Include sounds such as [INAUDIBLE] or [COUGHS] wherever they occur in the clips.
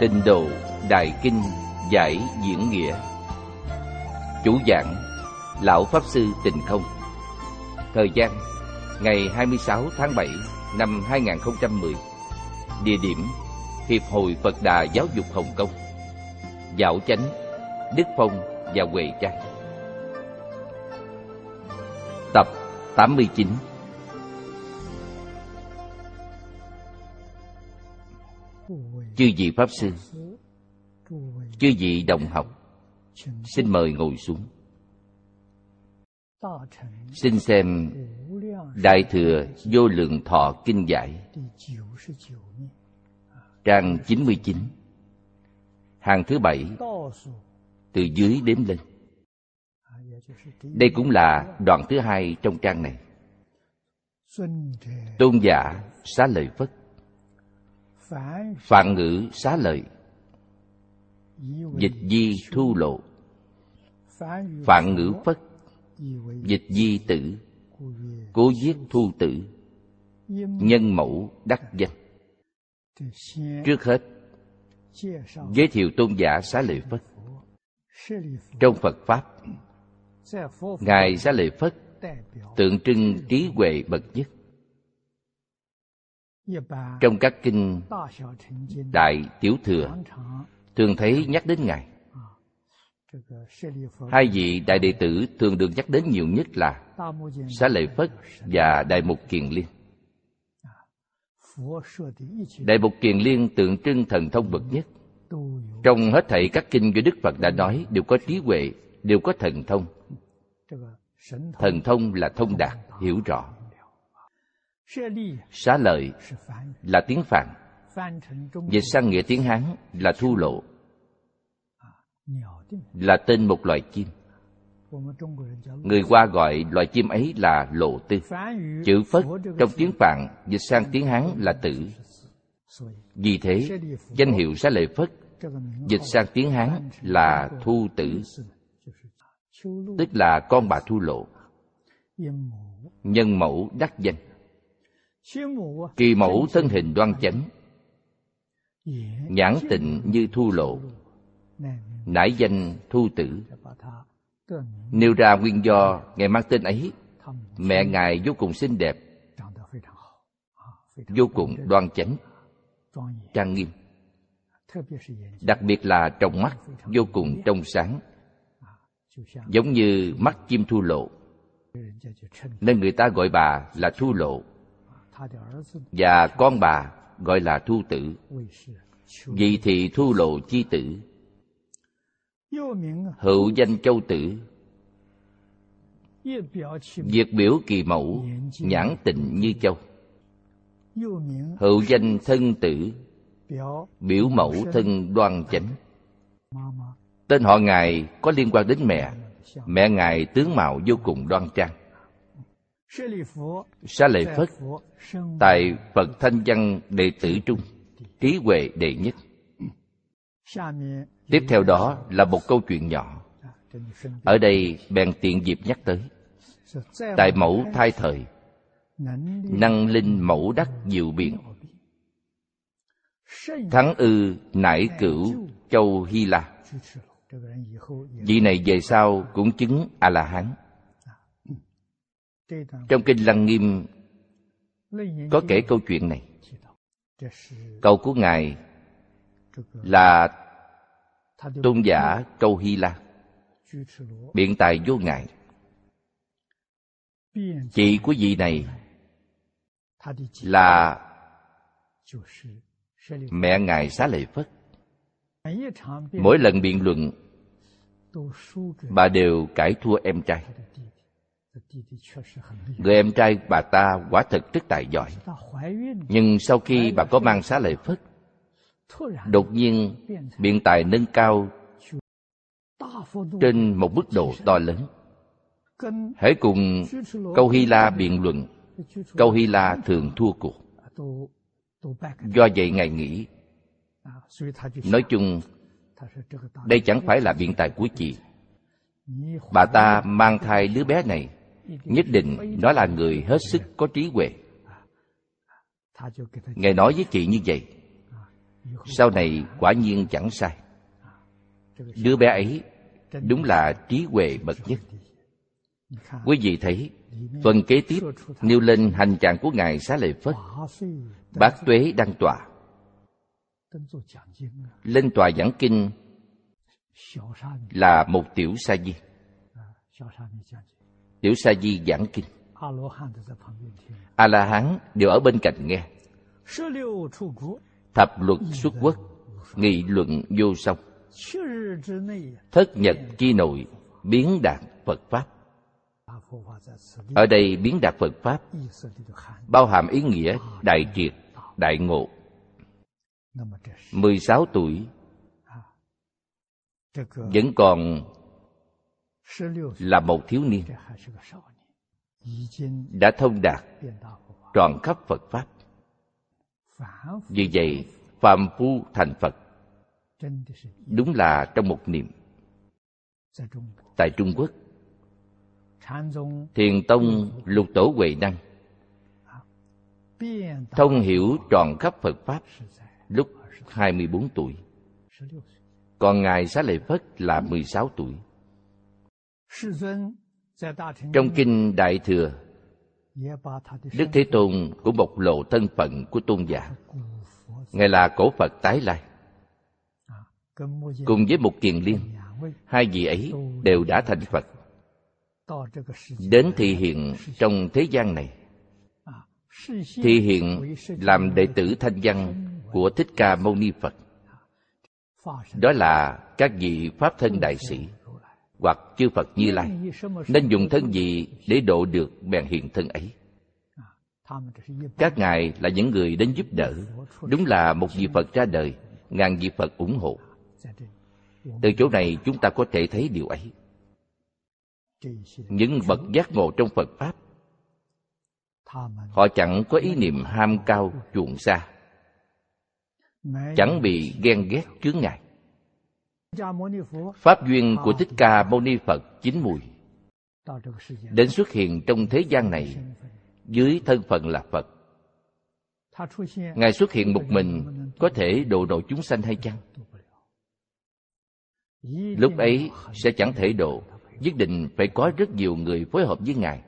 Tình độ Đại Kinh Giải Diễn Nghĩa. Chủ giảng, Lão Pháp Sư Tịnh Không. Thời gian, Ngày 26 tháng 7 năm 2010 Địa điểm, Hiệp hội Phật Đà Giáo dục Hồng Kông. Dạo Chánh, Đức Phong và Huệ Trang Tập 89 Chư vị Pháp Sư, Chư vị đồng học, Xin mời ngồi xuống. Xin xem Đại Thừa Vô Lượng Thọ Kinh Giải, Trang 99 Hàng thứ bảy, Từ dưới đếm lên. Đây cũng là đoạn thứ hai trong trang này. Tôn giả xá lợi Phất Phạn ngữ xá lợi. Dịch di thu lộ. Phạn ngữ Phất. Dịch di tử. Cố giết thu tử. Nhân mẫu đắc danh. Trước hết, Giới thiệu tôn giả xá lợi Phất. Trong Phật Pháp, Ngài xá lợi Phất Tượng trưng trí huệ bậc nhất trong các kinh đại tiểu thừa thường thấy nhắc đến ngài. Hai vị đại đệ tử thường được nhắc đến nhiều nhất là xá lợi phất và đại mục kiền liên. Đại mục kiền liên tượng trưng thần thông bậc nhất. Trong hết thảy các kinh do đức phật đã nói đều có trí huệ đều có thần thông. Thần thông là thông đạt hiểu rõ xá lợi là tiếng phạn. Dịch sang nghĩa tiếng hán là thu lộ. Là tên một loài chim. Người hoa gọi loài chim ấy là lộ tư. Chữ phất trong tiếng phạn dịch sang tiếng hán là tử. Vì thế, danh hiệu xá lợi phất dịch sang tiếng hán là thu tử, tức là con bà thu lộ. Nhân mẫu đắc danh kỳ mẫu thân hình đoan chánh. nhãn tịnh như thu lộ. Nải danh thu tử. Nêu ra nguyên do ngài mang tên ấy. Mẹ ngài vô cùng xinh đẹp. Vô cùng đoan chánh. Trang nghiêm. Đặc biệt là trong mắt vô cùng trong sáng. Giống như mắt chim thu lộ. Nên người ta gọi bà là thu lộ và con bà gọi là thu tử. Vì thì thu lộ chi tử. Hữu danh châu tử. Việc biểu kỳ mẫu nhãn tịnh như châu. Hữu danh thân tử. Biểu mẫu thân đoan chánh. Tên họ Ngài có liên quan đến mẹ. Mẹ Ngài tướng mạo vô cùng đoan trang Xá lợi Phất Tại Phật Thanh Văn đệ tử trung Trí huệ đệ nhất. Tiếp theo đó là một câu chuyện nhỏ. Ở đây bèn tiện dịp nhắc tới. Tại mẫu thai thời, Năng linh mẫu đắc diệu biện. Thắng ư nải cửu châu Hy La. Vị này về sau cũng chứng A-la-hán trong Kinh Lăng Nghiêm có kể câu chuyện này. Câu của Ngài là tôn giả Câu Hy La. Biện tài vô ngại. Chị của vị này là mẹ ngài xá lợi phất. Mỗi lần biện luận, bà đều cãi thua em trai người em trai bà ta quả thật rất tài giỏi. nhưng sau khi bà có mang xá lợi phất đột nhiên biện tài nâng cao trên một mức độ to lớn. Hãy cùng câu hy la biện luận câu hy la thường thua cuộc. Do vậy ngài nghĩ nói chung đây chẳng phải là biện tài của chị. Bà ta mang thai đứa bé này nhất định nó là người hết sức có trí huệ. Ngài nói với chị như vậy. Sau này quả nhiên chẳng sai. Đứa bé ấy đúng là trí huệ bậc nhất. Quý vị thấy, phần kế tiếp nêu lên hành trạng của ngài xá lợi phất. Bát tuế đăng tòa lên tòa giảng kinh là một tiểu sa di tiểu sa di giảng kinh. A la hán đều ở bên cạnh nghe. Thập luật xuất quốc, nghị luận vô song. Thất nhật chi nội, biến đạt phật pháp. Ở đây biến đạt phật pháp, bao hàm ý nghĩa đại triệt, đại ngộ. 16 tuổi, vẫn còn là một thiếu niên đã thông đạt tròn khắp Phật Pháp. Vì vậy, Phạm Phu thành Phật đúng là trong một niệm. Tại Trung Quốc, Thiền Tông Lục Tổ Huệ Năng thông hiểu tròn khắp Phật Pháp lúc 24 tuổi. Còn Ngài Xá Lợi Phất là 16 tuổi. Trong Kinh Đại Thừa, Đức Thế Tôn cũng bộc lộ thân phận của tôn giả. Ngài là cổ Phật tái lai. Cùng với một kiền liên, hai vị ấy đều đã thành Phật. Đến thị hiện trong thế gian này, thị hiện làm đệ tử thanh văn của Thích Ca Mâu Ni Phật. Đó là các vị Pháp thân đại sĩ hoặc chư Phật Như Lai nên dùng thân gì để độ được bèn hiện thân ấy. Các ngài là những người đến giúp đỡ, đúng là một vị Phật ra đời, ngàn vị Phật ủng hộ. Từ chỗ này chúng ta có thể thấy điều ấy. Những bậc giác ngộ trong Phật Pháp, họ chẳng có ý niệm ham cao chuộng xa, chẳng bị ghen ghét chướng ngại pháp duyên của thích ca mâu ni phật chín mùi. Đến xuất hiện trong thế gian này, dưới thân phận là phật. Ngài xuất hiện một mình, có thể độ độ chúng sanh hay chăng? Lúc ấy sẽ chẳng thể độ nhất định phải có rất nhiều người phối hợp với ngài.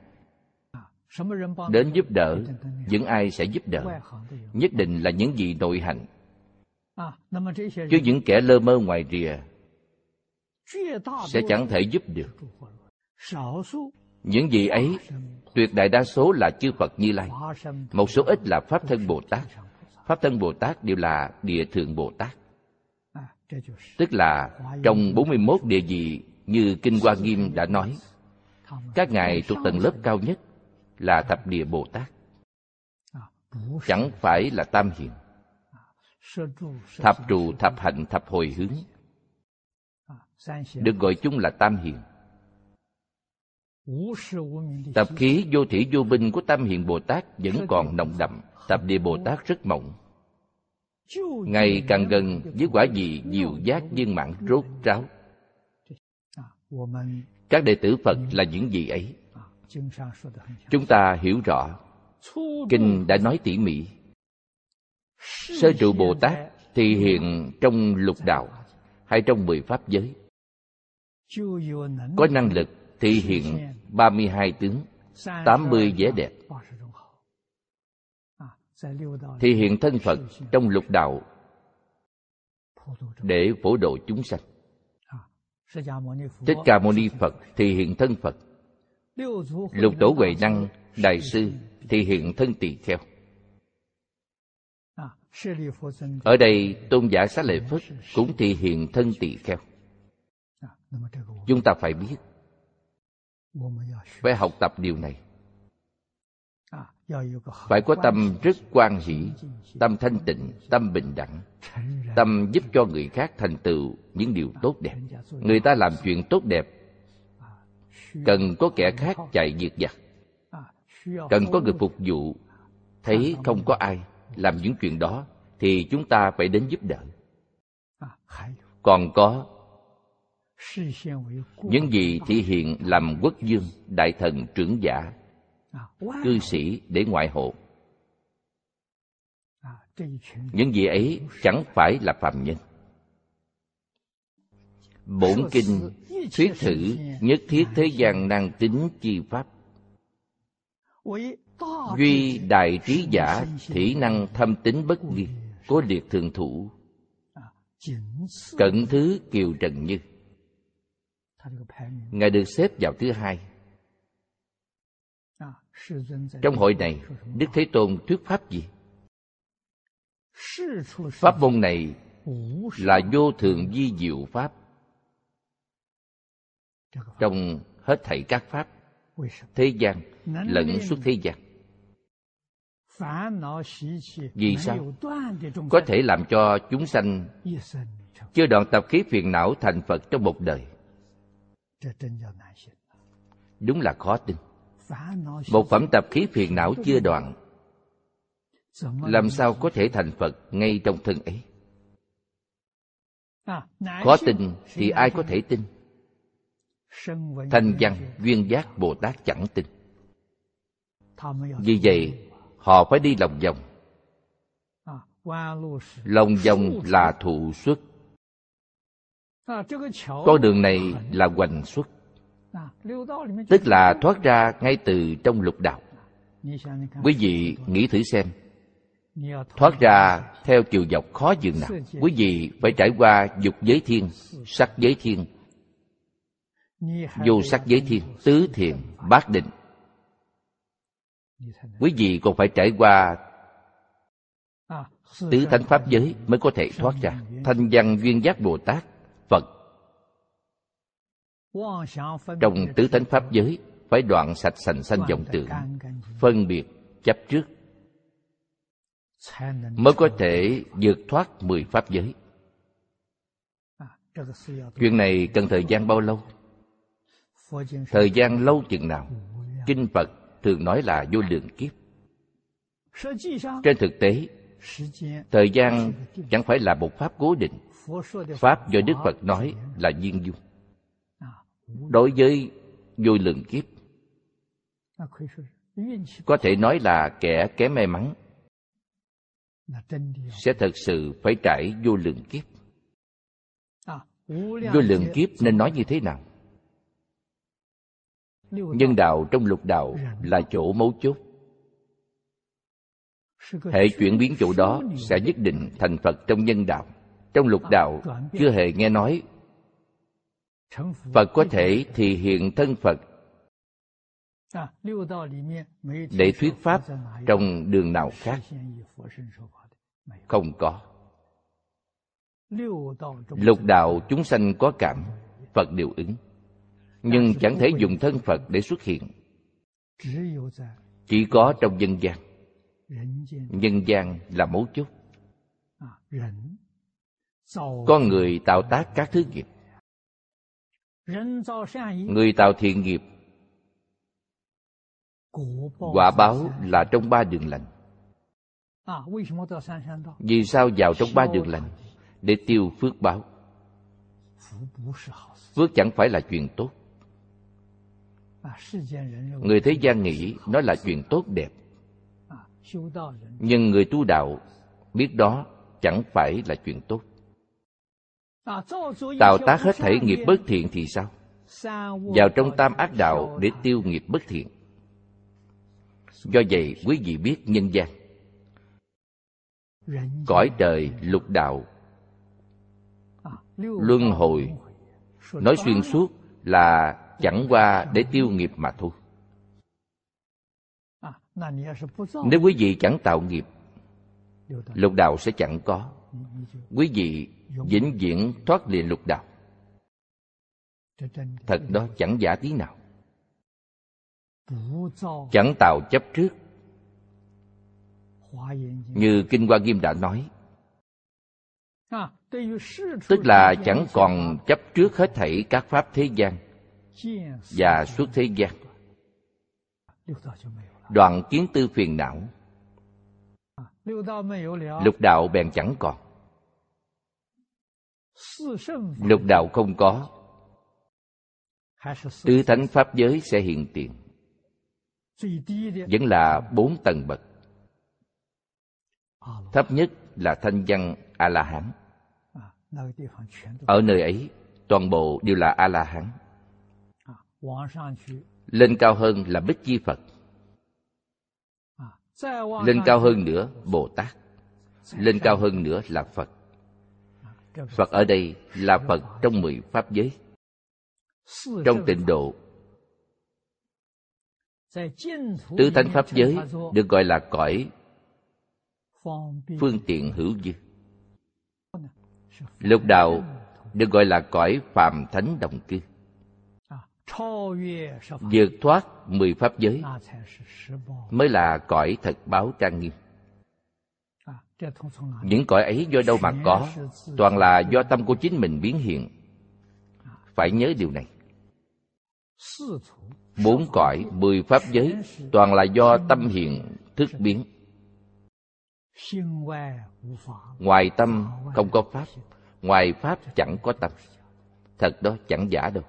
Đến giúp đỡ, những ai sẽ giúp đỡ, nhất định là những gì nội hành. Chứ những kẻ lơ mơ ngoài rìa sẽ chẳng thể giúp được. Những gì ấy tuyệt đại đa số là chư phật như lai. Một số ít là pháp thân bồ tát. Pháp thân bồ tát đều là địa thượng bồ tát. Tức là trong 41 địa vị như Kinh Hoa Nghiêm đã nói, các ngài thuộc tầng lớp cao nhất là thập địa Bồ Tát. Chẳng phải là tam hiền. Thập trụ, thập hạnh, thập hồi hướng được gọi chung là tam hiền. tập khí vô thủy vô binh của tam hiền bồ tát vẫn còn nồng đậm tập địa bồ tát rất mỏng ngày càng gần với quả vị diệu giác viên mãn rốt ráo. Các đệ tử phật là những gì ấy? Chúng ta hiểu rõ. Kinh đã nói tỉ mỉ. Sơ trụ bồ tát thì hiện trong lục đạo hay trong mười pháp giới có năng lực thị hiện 32 tướng, 80 vẻ đẹp. Thị hiện thân Phật trong lục đạo để phổ độ chúng sanh. Thích Ca Mâu Ni Phật thị hiện thân Phật. Lục Tổ Huệ Năng Đại Sư thị hiện thân tỳ kheo. Ở đây tôn giả xá lợi Phất cũng thị hiện thân tỳ kheo chúng ta phải biết phải học tập điều này. Phải có tâm rất quan hỷ tâm thanh tịnh tâm bình đẳng. Tâm giúp cho người khác thành tựu những điều tốt đẹp. người ta làm chuyện tốt đẹp. Cần có kẻ khác chạy diệt giặc. Cần có người phục vụ. Thấy không có ai làm những chuyện đó thì chúng ta phải đến giúp đỡ. Còn có những gì thị hiện làm quốc dương đại thần trưởng giả cư sĩ để ngoại hộ. những vị ấy chẳng phải là phạm nhân. Bổn kinh thuyết thử nhất thiết thế gian năng tính chi pháp. Duy đại trí giả thủy năng thâm tính bất diệt cố liệt thường thủ. Cận thứ kiều trần như ngài được xếp vào thứ hai. Trong hội này, đức thế tôn thuyết pháp gì? Pháp môn này là vô thường di diệu pháp. Trong hết thảy các pháp, thế gian lẫn suốt thế gian. Vì sao? Có thể làm cho chúng sanh chưa đoạn tập khí phiền não thành phật trong một đời đúng là khó tin. Một phẩm tập khí phiền não chưa đoạn. Làm sao có thể thành phật ngay trong thân ấy? Khó tin thì ai có thể tin? Thanh văn duyên giác bồ tát chẳng tin. Vì vậy họ phải đi lòng vòng. Lòng vòng là thụ xuất con đường này là hoành xuất. Tức là thoát ra ngay từ trong lục đạo. Quý vị nghĩ thử xem. Thoát ra theo chiều dọc khó dường nào. Quý vị phải trải qua dục giới thiên sắc giới thiên. Vô sắc giới thiên tứ thiền bát định. Quý vị còn phải trải qua tứ thánh pháp giới mới có thể thoát ra. thanh văn duyên giác bồ tát trong tứ thánh pháp giới phải đoạn sạch sành sanh vọng tưởng phân biệt chấp trước. Mới có thể vượt thoát mười pháp giới. Chuyện này cần thời gian bao lâu? Thời gian lâu chừng nào? Kinh phật thường nói là vô lượng kiếp. Trên thực tế thời gian chẳng phải là một pháp cố định. Pháp do đức phật nói là viên dung đối với vô lượng kiếp. Có thể nói là kẻ kém may mắn. Sẽ thật sự phải trải vô lượng kiếp. Vô lượng kiếp nên nói như thế nào? Nhân đạo trong lục đạo là chỗ mấu chốt. Hệ chuyển biến chỗ đó sẽ nhất định thành phật trong nhân đạo. Trong lục đạo chưa hề nghe nói phật có thể thì hiện thân phật. Để thuyết pháp trong đường nào khác? Không có. Lục đạo chúng sanh có cảm, phật đều ứng. Nhưng chẳng thể dùng thân phật để xuất hiện. Chỉ có trong nhân gian. Nhân gian là mấu chốt. Con người tạo tác các thứ nghiệp người tạo thiện nghiệp. Quả báo là trong ba đường lành. Vì sao vào trong ba đường lành? Để tiêu phước báo. Phước chẳng phải là chuyện tốt. Người thế gian nghĩ nó là chuyện tốt đẹp. Nhưng người tu đạo biết đó chẳng phải là chuyện tốt tạo tác hết thảy nghiệp bất thiện thì sao? Vào trong tam ác đạo để tiêu nghiệp bất thiện. Do vậy quý vị biết nhân gian. Cõi trời lục đạo. Luân hồi. Nói xuyên suốt là chẳng qua để tiêu nghiệp mà thôi. Nếu quý vị chẳng tạo nghiệp, lục đạo sẽ chẳng có quý vị vĩnh viễn thoát liền lục đạo. Thật đó chẳng giả tí nào. Chẳng tạo chấp trước. Như kinh hoa nghiêm đã nói. Tức là chẳng còn chấp trước hết thảy các pháp thế gian và suốt thế gian. Đoạn kiến tư phiền não. Lục đạo bèn chẳng còn lục đạo không có tứ thánh pháp giới sẽ hiện tiền. Vẫn là bốn tầng bậc. Thấp nhất là thanh văn a la hán ở nơi ấy toàn bộ đều là a la hán lên cao hơn là bích chi phật. Lên cao hơn nữa bồ tát. lên cao hơn nữa là phật phật ở đây là phật trong mười pháp giới, trong tịnh độ. Tứ thánh pháp giới được gọi là cõi phương tiện hữu dư. Lục đạo được gọi là cõi phàm thánh đồng cư. Vượt thoát mười pháp giới mới là cõi thật báo trang nghiêm những cõi ấy do đâu mà có? Toàn là do tâm của chính mình biến hiện. Phải nhớ điều này. Bốn cõi mười pháp giới toàn là do tâm hiện thức biến. Ngoài tâm không có pháp ngoài pháp chẳng có tâm. Thật đó chẳng giả đâu.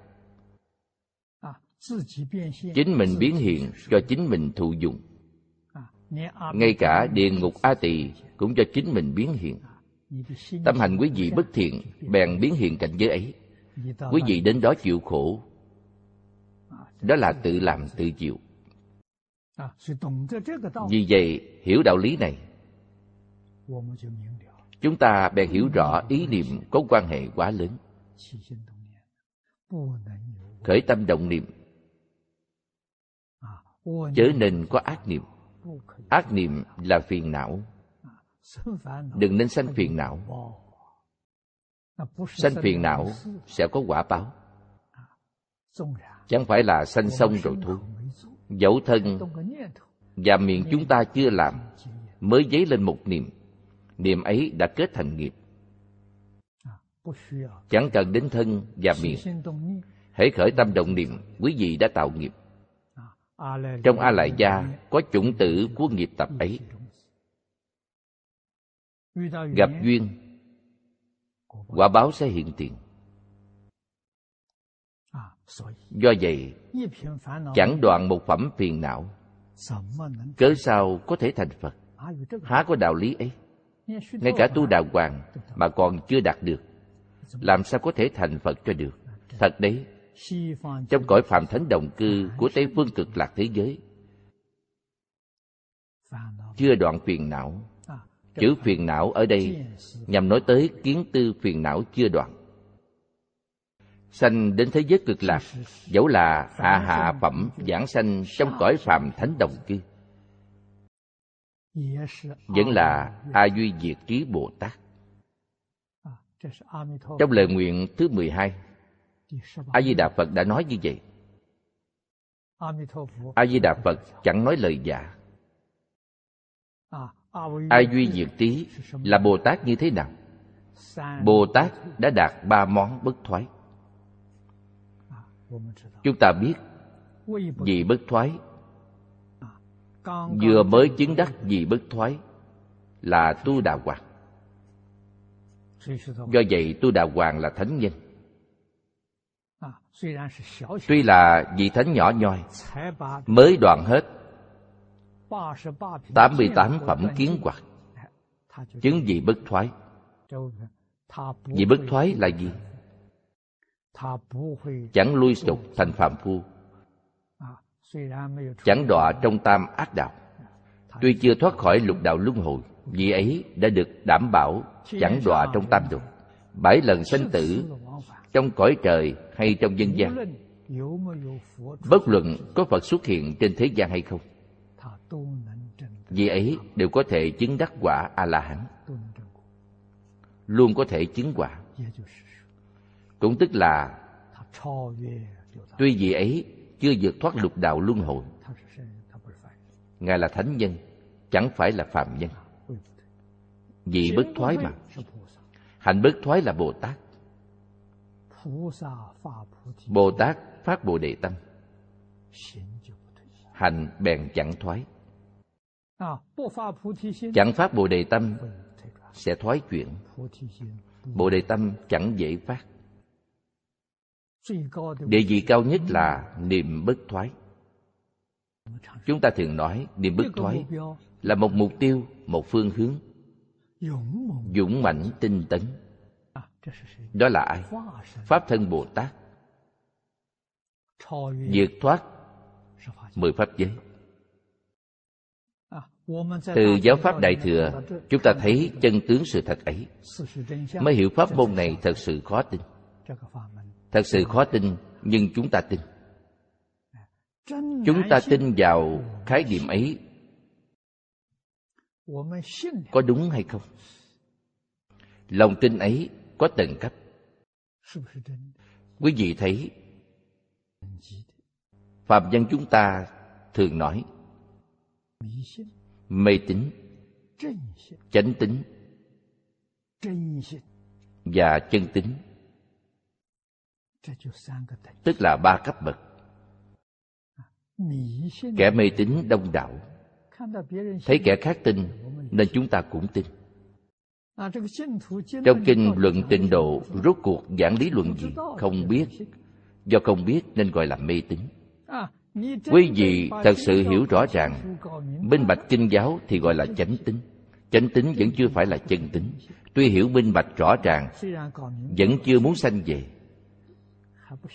Chính mình biến hiện cho chính mình thụ dụng ngay cả địa ngục a tỳ cũng cho chính mình biến hiện. Tâm hành quý vị bất thiện bèn biến hiện cảnh giới ấy. Quý vị đến đó chịu khổ. Đó là tự làm tự chịu. Vì vậy hiểu đạo lý này. Chúng ta bèn hiểu rõ ý niệm có quan hệ quá lớn. Khởi tâm động niệm. Chớ nên có ác niệm ác niệm là phiền não. Đừng nên sanh phiền não. Sanh phiền não sẽ có quả báo. Chẳng phải là sanh xong rồi thôi. Dẫu thân và miệng chúng ta chưa làm, mới dấy lên một niệm. Niệm ấy đã kết thành nghiệp. Chẳng cần đến thân và miệng. Hãy khởi tâm động niệm, quý vị đã tạo nghiệp trong a lại gia có chủng tử của nghiệp tập ấy. Gặp duyên, quả báo sẽ hiện tiền. Do vậy, chẳng đoạn một phẩm phiền não. Cớ sao có thể thành phật? Há có đạo lý ấy? Ngay cả tu đà hoàng mà còn chưa đạt được, làm sao có thể thành phật cho được? Thật đấy trong cõi phạm thánh đồng cư của tây phương cực lạc thế giới, chưa đoạn phiền não. Chữ phiền não ở đây nhằm nói tới kiến tư phiền não chưa đoạn. Sanh đến thế giới cực lạc, dẫu là hạ hạ phẩm giảng sanh trong cõi phàm thánh đồng cư, vẫn là a duy diệt trí bồ tát. Trong lời nguyện thứ 12 a di đà phật đã nói như vậy. A di đà phật chẳng nói lời dạ. giả a duy diệt trí là bồ tát như thế nào? Bồ tát đã đạt ba món bất thoái. Chúng ta biết vì bất thoái. Vừa mới chứng đắc vì bất thoái là tu đà hoàng. Do vậy tu đà hoàng là thánh nhân tuy là vị thánh nhỏ nhoi mới đoạn hết 88 phẩm kiến hoặc chứng vị bất thoái。vị bất thoái là gì？chẳng lui sụp thành phạm phu chẳng đọa trong tam ác đạo。tuy chưa thoát khỏi lục đạo luân hồi vị ấy đã được đảm bảo chẳng đọa trong tam dục bảy lần sanh tử trong cõi trời hay trong dân gian? Bất luận có phật xuất hiện trên thế gian hay không, vì ấy đều có thể chứng đắc quả a la hán luôn có thể chứng quả. Cũng tức là, tuy vị ấy chưa vượt thoát lục đạo luân hồi, ngài là thánh nhân, chẳng phải là phạm nhân. Vì bất thoái mà hành bất thoái là bồ tát bồ tát phát bồ đề tâm. Hành bèn chẳng thoái. Chẳng phát bồ đề tâm sẽ thoái chuyển bồ đề tâm chẳng dễ phát. Địa vị cao nhất là niệm bất thoái. Chúng ta thường nói niệm bất thoái là một mục tiêu một phương hướng. Dũng mãnh tinh tấn đó là ai? Pháp thân bồ tát vượt thoát mười pháp giới. Từ giáo pháp đại thừa, chúng ta thấy chân tướng sự thật ấy. Mới hiểu pháp môn này thật sự khó tin. Thật sự khó tin, nhưng chúng ta tin. Chúng ta tin vào khái niệm ấy. Có đúng hay không? Lòng tin ấy có tầng cấp. Quý vị thấy, phạm nhân chúng ta thường nói, mê tín, chánh tín và chân tín, tức là ba cấp bậc. Kẻ mê tín đông đảo, thấy kẻ khác tin nên chúng ta cũng tin trong kinh luận tịnh độ rốt cuộc giảng lý luận gì không biết. do không biết nên gọi là mê tín. Quý vị thật sự hiểu rõ ràng minh bạch kinh giáo thì gọi là chánh tính chánh tính vẫn chưa phải là chân tính tuy hiểu minh bạch rõ ràng vẫn chưa muốn sanh về.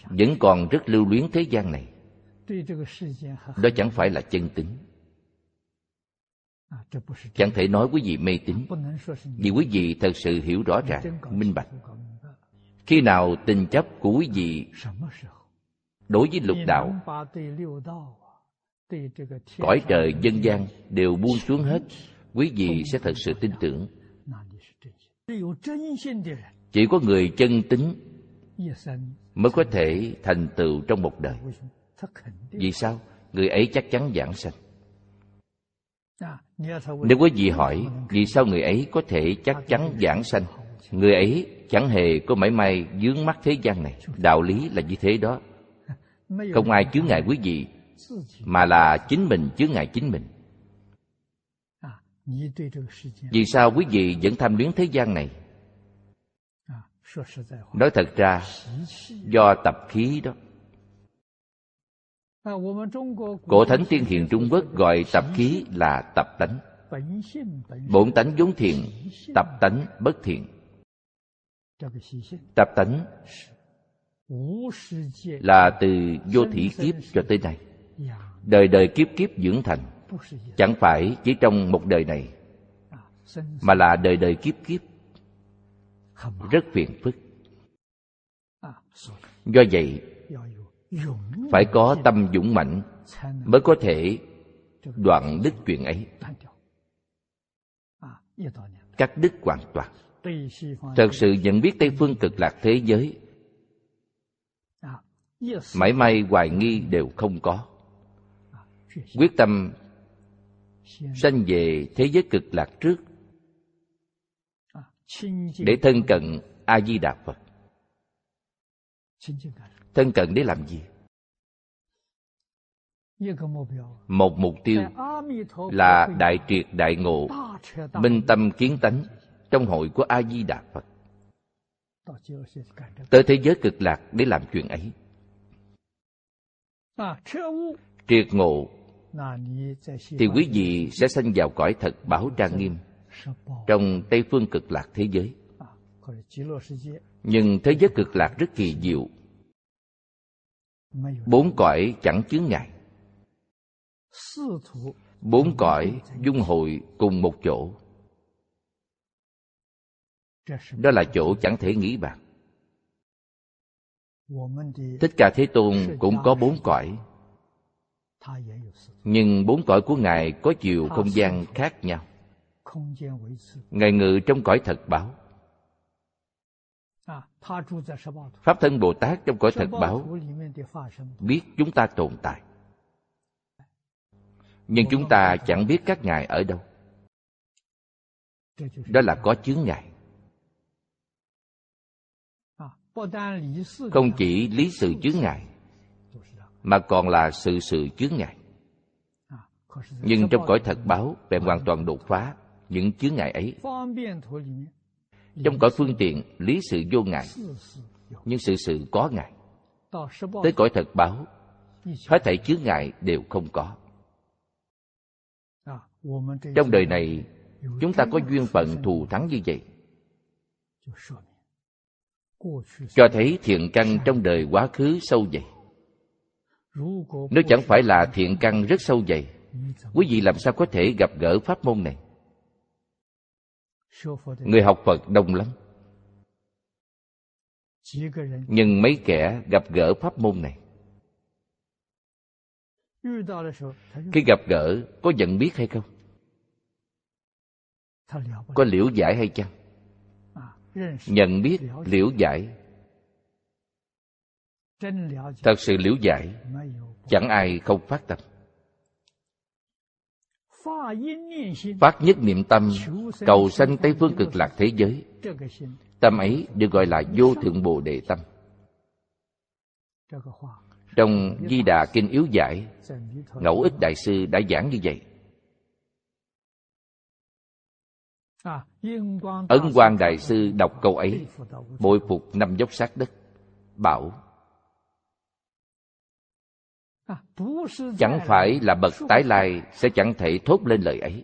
Vẫn còn rất lưu luyến thế gian này. Đó chẳng phải là chân tính chẳng thể nói quý vị mê tín vì quý vị thật sự hiểu rõ ràng minh bạch。khi nào tình chấp của quý vị đối với lục đạo cõi trời dân gian đều buông xuống hết quý vị sẽ thật sự tin tưởng。chỉ có người chân tính mới có thể thành tựu trong một đời。vì sao người ấy chắc chắn giảng sanh nếu quý vị hỏi, vì sao người ấy có thể chắc chắn giảng sanh? Người ấy chẳng hề có mảy may dướng mắt thế gian này. Đạo lý là như thế đó. Không ai chướng ngại quý vị, mà là chính mình chướng ngại chính mình. Vì sao quý vị vẫn tham luyến thế gian này? Nói thật ra, do tập khí đó cổ thánh tiên hiền trung quốc gọi tập khí là tập tánh. Bổn tánh vốn thiện tập tánh bất thiện tập tánh là từ vô thủy kiếp cho tới nay. Đời đời kiếp kiếp dưỡng thành chẳng phải chỉ trong một đời này mà là đời đời kiếp kiếp. Rất phiền phức. Do vậy phải có tâm dũng mạnh mới có thể đoạn đứt chuyện ấy. Cắt đứt hoàn toàn. Thật sự nhận biết tây phương cực lạc thế giới. Mãi may hoài nghi đều không có. Quyết tâm sanh về thế giới cực lạc trước để thân cận a di đà phật thân cận để làm gì? Một mục tiêu là đại triệt đại ngộ, minh tâm kiến tánh trong hội của a di đà phật. Tới thế giới cực lạc để làm chuyện ấy. Triệt ngộ thì quý vị sẽ sanh vào cõi thật bảo trang nghiêm trong tây phương cực lạc thế giới. Nhưng thế giới cực lạc rất kỳ diệu bốn cõi chẳng chướng ngại. Bốn cõi dung hội cùng một chỗ. Đó là chỗ chẳng thể nghĩ bàn. Thích Ca Thế Tôn cũng có bốn cõi. Nhưng bốn cõi của Ngài có chiều không gian khác nhau. Ngài ngự trong cõi thật báo Pháp thân Bồ Tát trong cõi thật báo Biết chúng ta tồn tại. Nhưng chúng ta chẳng biết các ngài ở đâu. Đó là có chướng ngại. Không chỉ lý sự chướng ngại mà còn là sự sự chướng ngại. Nhưng trong cõi thật báo bèn hoàn toàn đột phá những chướng ngại ấy trong cõi phương tiện, lý sự vô ngại, nhưng sự sự có ngại. Tới cõi thật báo, hết thảy chướng ngại đều không có. Trong đời này, chúng ta có duyên phận thù thắng như vậy. Cho thấy thiện căn trong đời quá khứ sâu dày. Nếu chẳng phải là thiện căn rất sâu dày, quý vị làm sao có thể gặp gỡ pháp môn này? Người học phật đông lắm. Nhưng mấy kẻ gặp gỡ pháp môn này khi gặp gỡ có nhận biết hay không? Có liễu giải hay chăng? Nhận biết liễu giải. thật sự liễu giải chẳng ai không phát tâm phát nhất niệm tâm, cầu sanh tây phương cực lạc thế giới. Tâm ấy được gọi là vô thượng bồ đề tâm. Trong di đà kinh yếu giải, ngẫu ích đại sư đã giảng như vậy. Ấn quang đại sư đọc câu ấy, bội phục năm dốc sát đất, bảo chẳng phải là bậc tái lai sẽ chẳng thể thốt lên lời ấy.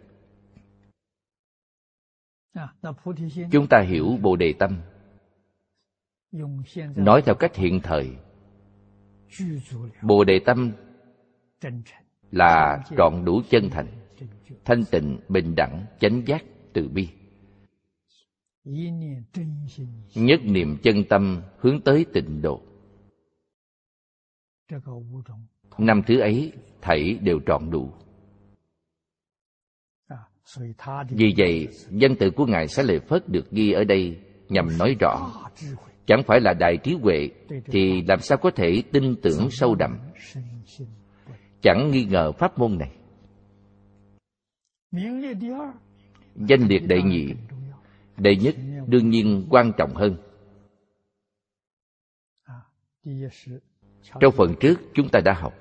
Chúng ta hiểu bồ đề tâm. Nói theo cách hiện thời, bồ đề tâm là trọn đủ chân thành, thanh tịnh, bình đẳng, chánh giác, từ bi. Nhất niệm chân tâm hướng tới tịnh độ năm thứ ấy thảy đều trọn đủ. Vì vậy danh tự của ngài xá lợi phất được ghi ở đây nhằm nói rõ. Chẳng phải là đại trí huệ thì làm sao có thể tin tưởng sâu đậm? chẳng nghi ngờ pháp môn này. Danh liệt đệ nhị. Đệ nhất đương nhiên quan trọng hơn trong phần trước, chúng ta đã học.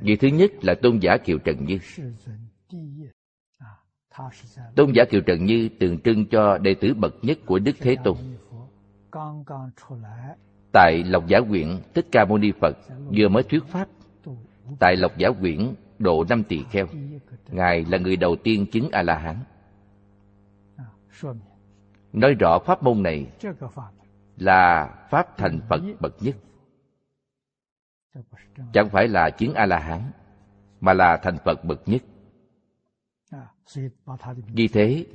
Vị thứ nhất là tôn giả kiều trần như. Tôn giả kiều trần như tượng trưng cho đệ tử bậc nhất của đức thế tôn. Tại lộc giả quyển thích ca mâu ni phật vừa mới thuyết pháp. Tại lộc giả quyển độ năm tỳ kheo. Ngài là người đầu tiên chứng a la hán nói rõ pháp môn này là pháp thành phật bậc nhất chẳng phải là chứng a la hán mà là thành phật bậc nhất. Vì thế,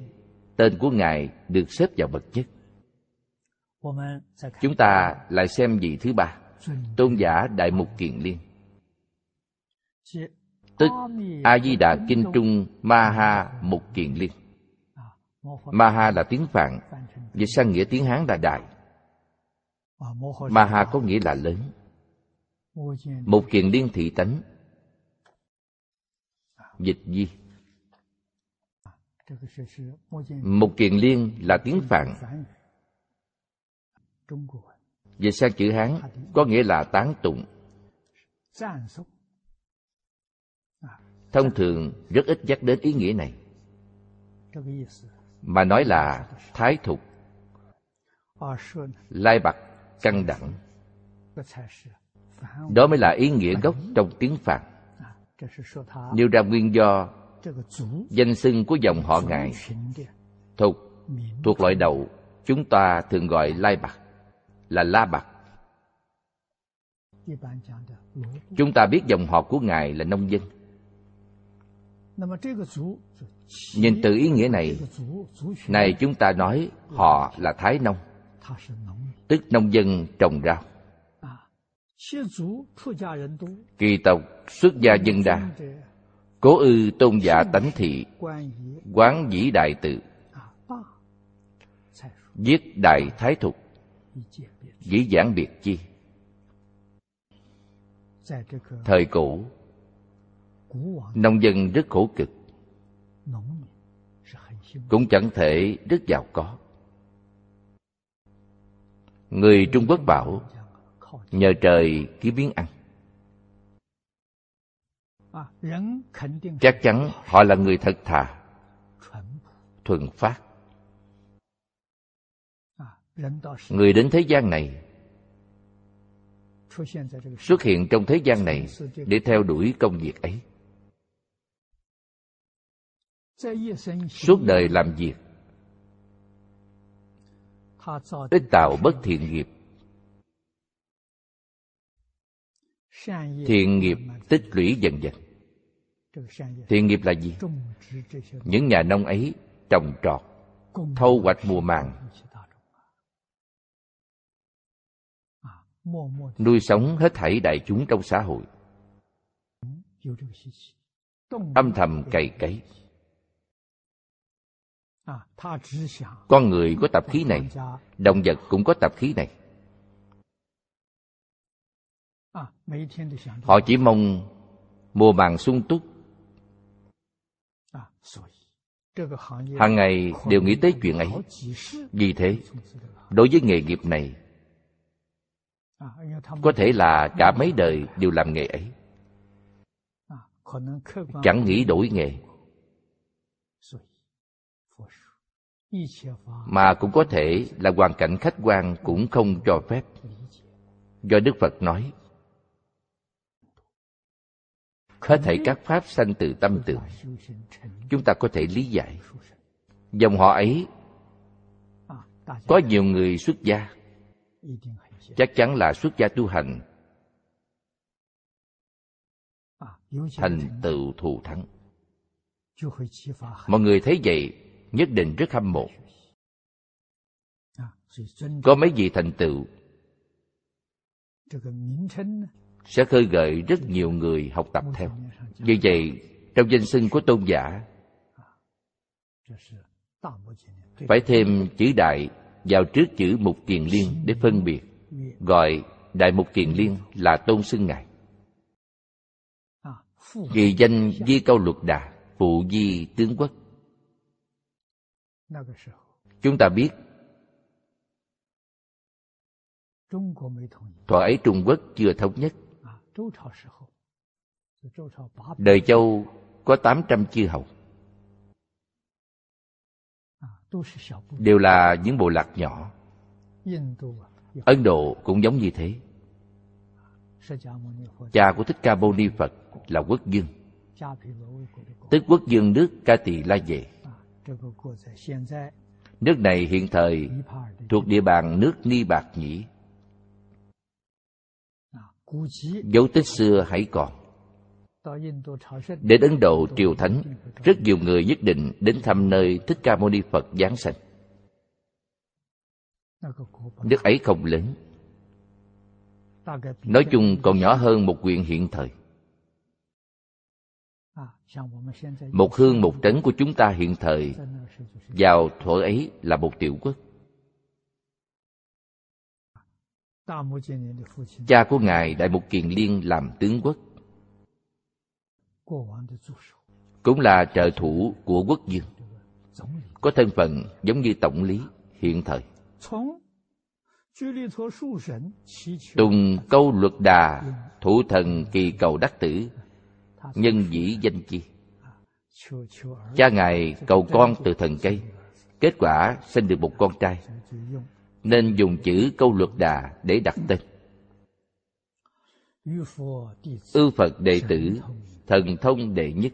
tên của ngài được xếp vào bậc nhất. Chúng ta lại xem vị thứ ba, tôn giả đại mục kiền liên. Tức a di đà kinh trung ma ha mục kiền liên. Ma ha là tiếng phạn, dịch sang nghĩa tiếng hán là đại ma ha có nghĩa là lớn một kiền liên thị tánh. Dịch di. Một kiền liên là tiếng phạn. Dịch sang chữ hán, có nghĩa là tán tụng. Thông thường, rất ít nhắc đến ý nghĩa này. Mà nói là thái thục. Lai bạc căng đẳng đó mới là ý nghĩa gốc trong tiếng phạn. Nêu ra nguyên do danh xưng của dòng họ ngài. thục thuộc loại đậu chúng ta thường gọi lai bạc là la bạc. Chúng ta biết dòng họ của ngài là nông dân. Nhìn từ ý nghĩa này này chúng ta nói họ là thái nông tức nông dân trồng rau kỳ tộc xuất gia dân đa. cố ư tôn giả tánh thị. Quán dĩ đại tự. Viết đại thái thục. Dĩ giảng biệt chi? Thời cổ nông dân rất khổ cực. Cũng chẳng thể rất giàu có. Người trung quốc bảo nhờ trời kiếm biến ăn. Chắc chắn họ là người thật thà. Thuần phát. Người đến thế gian này xuất hiện trong thế gian này để theo đuổi công việc ấy. Suốt đời làm việc, ít tạo bất thiện nghiệp thiện nghiệp tích lũy dần dần. Thiện nghiệp là gì? Những nhà nông ấy trồng trọt, thâu hoạch mùa màng, nuôi sống hết thảy đại chúng trong xã hội. Âm thầm cày cấy. Con người có tập khí này, động vật cũng có tập khí này họ chỉ mong mùa màng sung túc. hàng ngày đều nghĩ tới chuyện ấy. vì thế đối với nghề nghiệp này có thể là cả mấy đời đều làm nghề ấy. chẳng nghĩ đổi nghề. mà cũng có thể là hoàn cảnh khách quan cũng không cho phép. Do đức phật nói hết thảy các pháp sanh từ tâm tưởng chúng ta có thể lý giải. Dòng họ ấy, có nhiều người xuất gia. Chắc chắn là xuất gia tu hành. Thành tựu thù thắng. Mọi người thấy vậy, nhất định rất hâm mộ. Có mấy vị thành tựu? Sẽ khơi gợi rất nhiều người học tập theo. Như vậy, trong danh xưng của tôn giả, phải thêm chữ đại vào trước chữ mục kiền liên để phân biệt, gọi đại mục kiền liên là tôn xưng ngài. Vì danh di câu luật đà, phụ di tướng quốc. Chúng ta biết, thuở ấy trung quốc chưa thống nhất đời châu có 800 chư hầu. Đều là những bộ lạc nhỏ. Ấn độ cũng giống như thế. Cha của thích ca mâu ni phật là quốc dương. Tức quốc dương nước ca tỳ la vệ nước này hiện thời thuộc địa bàn nước ni bạc nhĩ dấu tích xưa hãy còn. đến ấn độ triều thánh rất nhiều người nhất định đến thăm nơi thích ca mâu ni phật giáng sanh nước ấy không lớn. nói chung còn nhỏ hơn một huyện hiện thời. một hương một trấn của chúng ta hiện thời vào thuở ấy là một tiểu quốc cha của ngài đại mục kiền liên làm tướng quốc. cũng là trợ thủ của quốc dương có thân phận giống như tổng lý hiện thời. tùng câu luật đà thủ thần kỳ cầu đắc tử. Nhân dĩ danh chi cha ngài cầu con từ thần cây. kết quả sinh được một con trai nên dùng chữ câu luật đà để đặt tên. Ư phật đệ tử, thần thông đệ nhất.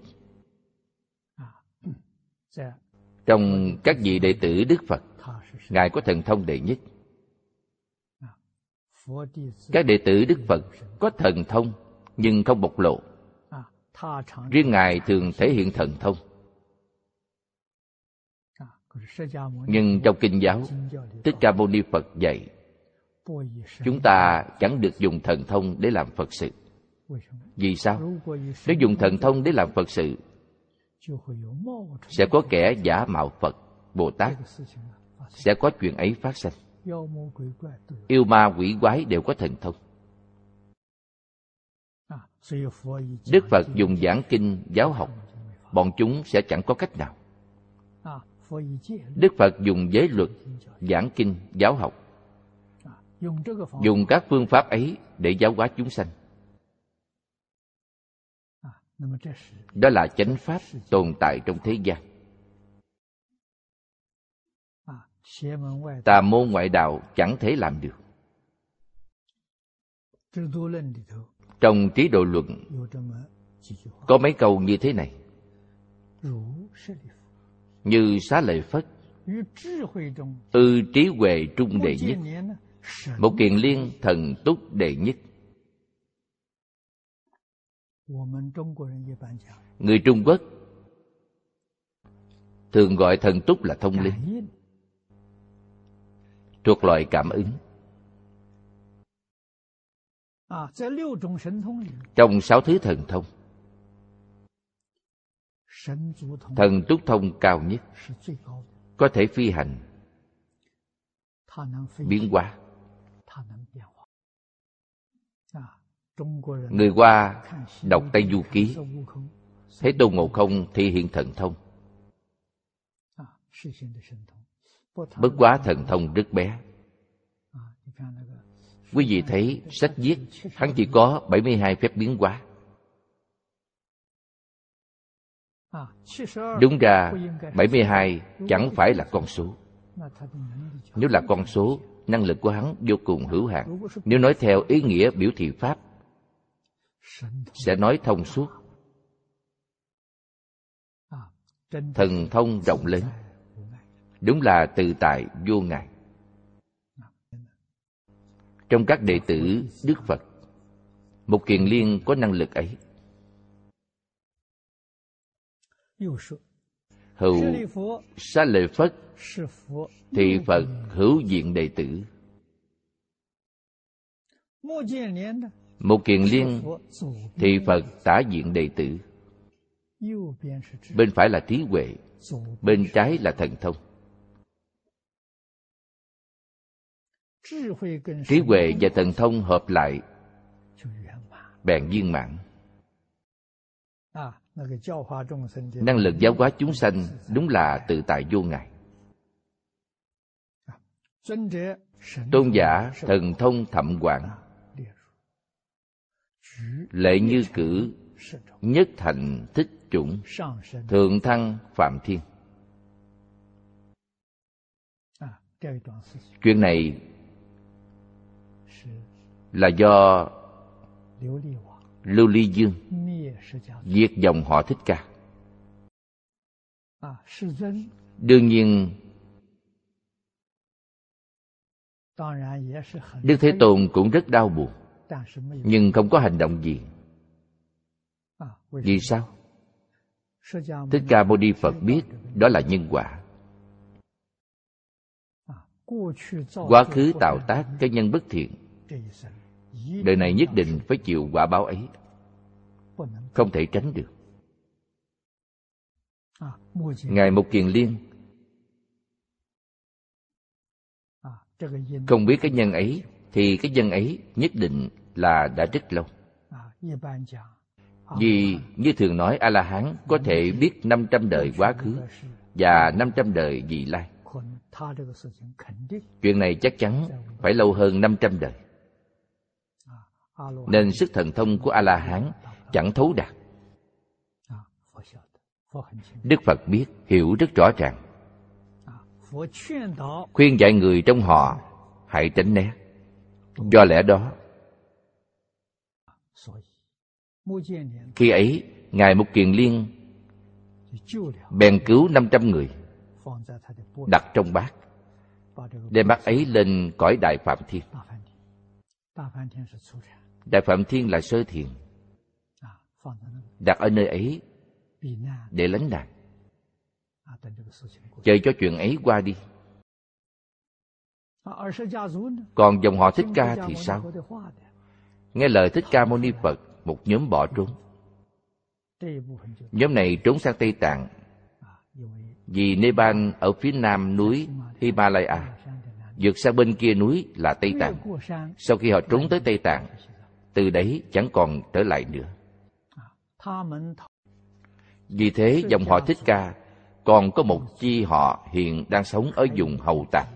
Trong các vị đệ tử đức phật, ngài có thần thông đệ nhất. Các đệ tử đức phật có thần thông nhưng không bộc lộ. Riêng ngài thường thể hiện thần thông nhưng trong kinh giáo, thích ca mâu ni phật dạy, chúng ta chẳng được dùng thần thông để làm phật sự. Vì sao? Nếu dùng thần thông để làm phật sự, sẽ có kẻ giả mạo phật bồ tát sẽ có chuyện ấy phát sinh. Yêu ma quỷ quái đều có thần thông. Đức phật dùng giảng kinh, giáo học, bọn chúng sẽ chẳng có cách nào đức phật dùng giới luật giảng kinh giáo học. dùng các phương pháp ấy để giáo hóa chúng sanh. đó là chánh pháp tồn tại trong thế gian. tà môn ngoại đạo chẳng thể làm được. trong trí độ luận có mấy câu như thế này như xá lợi phất. Ư trí huệ trung đệ nhất, một kiền liên thần túc đệ nhất. Người trung quốc thường gọi thần túc là thông linh, thuộc loại cảm ứng. Trong sáu thứ thần thông thần túc thông cao nhất. có thể phi hành. biến hóa. người hoa đọc tây du ký. thấy tôn ngộ không thể hiện thần thông. bất quá thần thông rất bé. quý vị thấy sách viết hắn chỉ có 72 phép biến hóa Đúng ra 72 chẳng phải là con số. Nếu là con số Năng lực của hắn vô cùng hữu hạn. Nếu nói theo ý nghĩa biểu thị Pháp Sẽ nói thông suốt. Thần thông rộng lớn Đúng là từ tại vô ngại Trong các đệ tử Đức Phật Một kiền liên có năng lực ấy hữu xá lợi phất thì phật hữu diện đệ tử. một kiền liên thì phật tả diện đệ tử. bên phải là trí huệ bên trái là thần thông. trí huệ và thần thông hợp lại bèn viên mãn năng lực giáo hóa chúng sanh đúng là tự tại vô ngại. tôn giả thần thông thậm quản lệ như cử nhất thành thích chủng thượng thăng phạm thiên. chuyện này là do lưu ly dương. diệt dòng họ thích ca. đương nhiên đức thế tôn cũng rất đau buồn. nhưng không có hành động gì. Vì sao? thích ca mâu ni phật biết đó là nhân quả. Quá khứ tạo tác cái nhân bất thiện đời này nhất định phải chịu quả báo ấy. Không thể tránh được. Ngài một kiền liên. Không biết cái nhân ấy, thì cái nhân ấy nhất định là đã rất lâu. Vì như thường nói a la hán có thể biết 500 đời quá khứ và 500 đời vị lai. Chuyện này chắc chắn phải lâu hơn 500 đời nên sức thần thông của a la hán chẳng thấu đạt. Đức phật biết, hiểu rất rõ ràng. Khuyên dạy người trong họ, hãy tránh né. Do lẽ đó, khi ấy, ngài Mục kiền liên bèn cứu năm trăm người đặt trong bát, đem bát ấy lên cõi đại phạm thiên đại phạm thiên là sơ thiền. Đặt ở nơi ấy để lánh nạn chờ cho chuyện ấy qua đi. Còn dòng họ thích ca thì sao? nghe lời thích ca mâu ni phật một nhóm bỏ trốn. Nhóm này trốn sang tây tạng. Vì nepal ở phía nam núi himalaya vượt sang bên kia núi là tây tạng. sau khi họ trốn tới tây tạng từ đấy chẳng còn trở lại nữa. Vì thế dòng họ thích ca, còn có một chi họ hiện đang sống ở vùng hầu tạng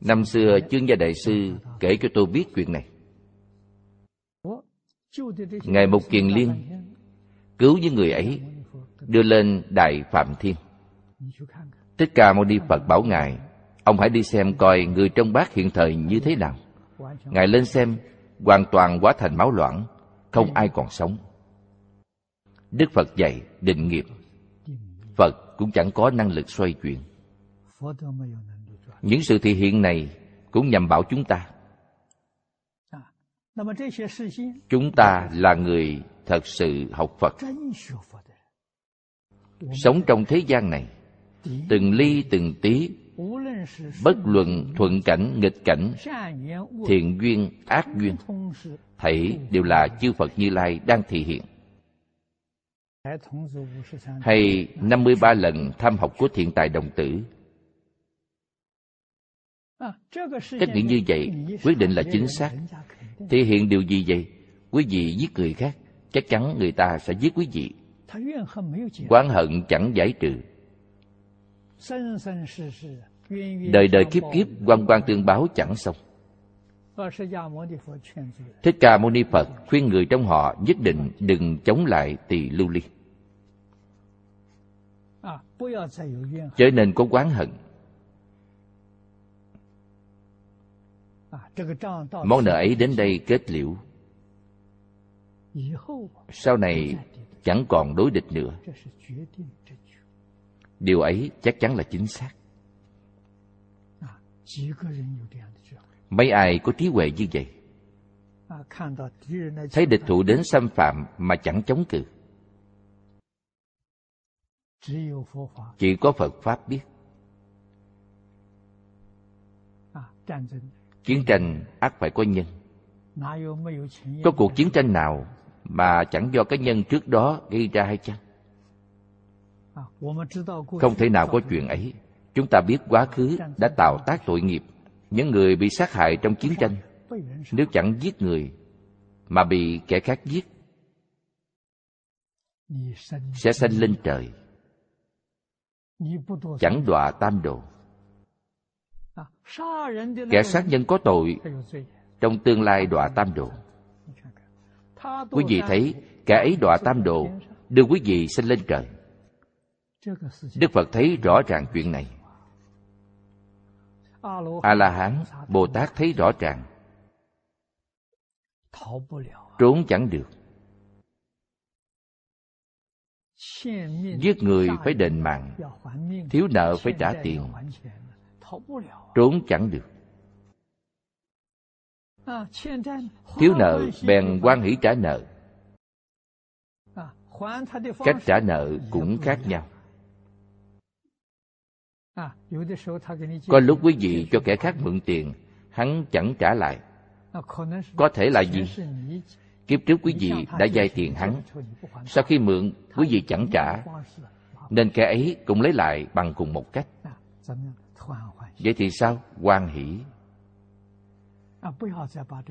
năm xưa, chương gia đại sư kể cho tôi biết chuyện này. Ngài một kiền liên, cứu những người ấy, đưa lên đại phạm thiên. Thích ca mâu ni phật bảo ngài, ông hãy đi xem coi người trong bát hiện thời như thế nào ngài lên xem, hoàn toàn hóa thành máu loãng, không ai còn sống. Đức phật dạy định nghiệp. Phật cũng chẳng có năng lực xoay chuyển. Những sự thể hiện này cũng nhằm bảo chúng ta. Chúng ta là người thật sự học phật. Sống trong thế gian này, từng ly từng tí bất luận thuận cảnh, nghịch cảnh, thiện duyên, ác duyên thảy đều là chư phật như lai đang thị hiện. Hay 53 lần tham học của thiện tài đồng tử. Cách nghĩ như vậy quyết định là chính xác. Thể hiện điều gì vậy? Quý vị giết người khác, chắc chắn người ta sẽ giết quý vị. Quán hận chẳng giải trừ đời đời kiếp kiếp quan quan tương báo chẳng xong. Thích ca mâu ni phật khuyên người trong họ nhất định đừng chống lại tỳ lưu ly. Chớ nên có oán hận. món nợ ấy đến đây kết liễu. sau này chẳng còn đối địch nữa điều ấy chắc chắn là chính xác. Mấy ai có trí huệ như vậy? Thấy địch thủ đến xâm phạm mà chẳng chống cự. Chỉ có phật pháp biết. Chiến tranh ác phải có nhân. Có cuộc chiến tranh nào mà chẳng do cái nhân trước đó gây ra hay chăng? Không thể nào có chuyện ấy. Chúng ta biết quá khứ đã tạo tác tội nghiệp. Những người bị sát hại trong chiến tranh, nếu chẳng giết người, mà bị kẻ khác giết, sẽ sanh lên trời. Chẳng đọa tam đồ. Kẻ sát nhân có tội, trong tương lai đọa tam đồ. Quý vị thấy, kẻ ấy đọa tam đồ, đưa quý vị sinh lên trời đức phật thấy rõ ràng chuyện này. A la hán bồ tát thấy rõ ràng. Trốn chẳng được. Giết người phải đền mạng, thiếu nợ phải trả tiền. Trốn chẳng được. Thiếu nợ, bèn quan hỷ trả nợ. Cách trả nợ cũng khác nhau có lúc quý vị cho kẻ khác mượn tiền hắn chẳng trả lại. Có thể là gì? kiếp trước quý vị đã vay tiền hắn. sau khi mượn quý vị chẳng trả. Nên kẻ ấy cũng lấy lại bằng cùng một cách. Vậy thì sao? Quan hỷ.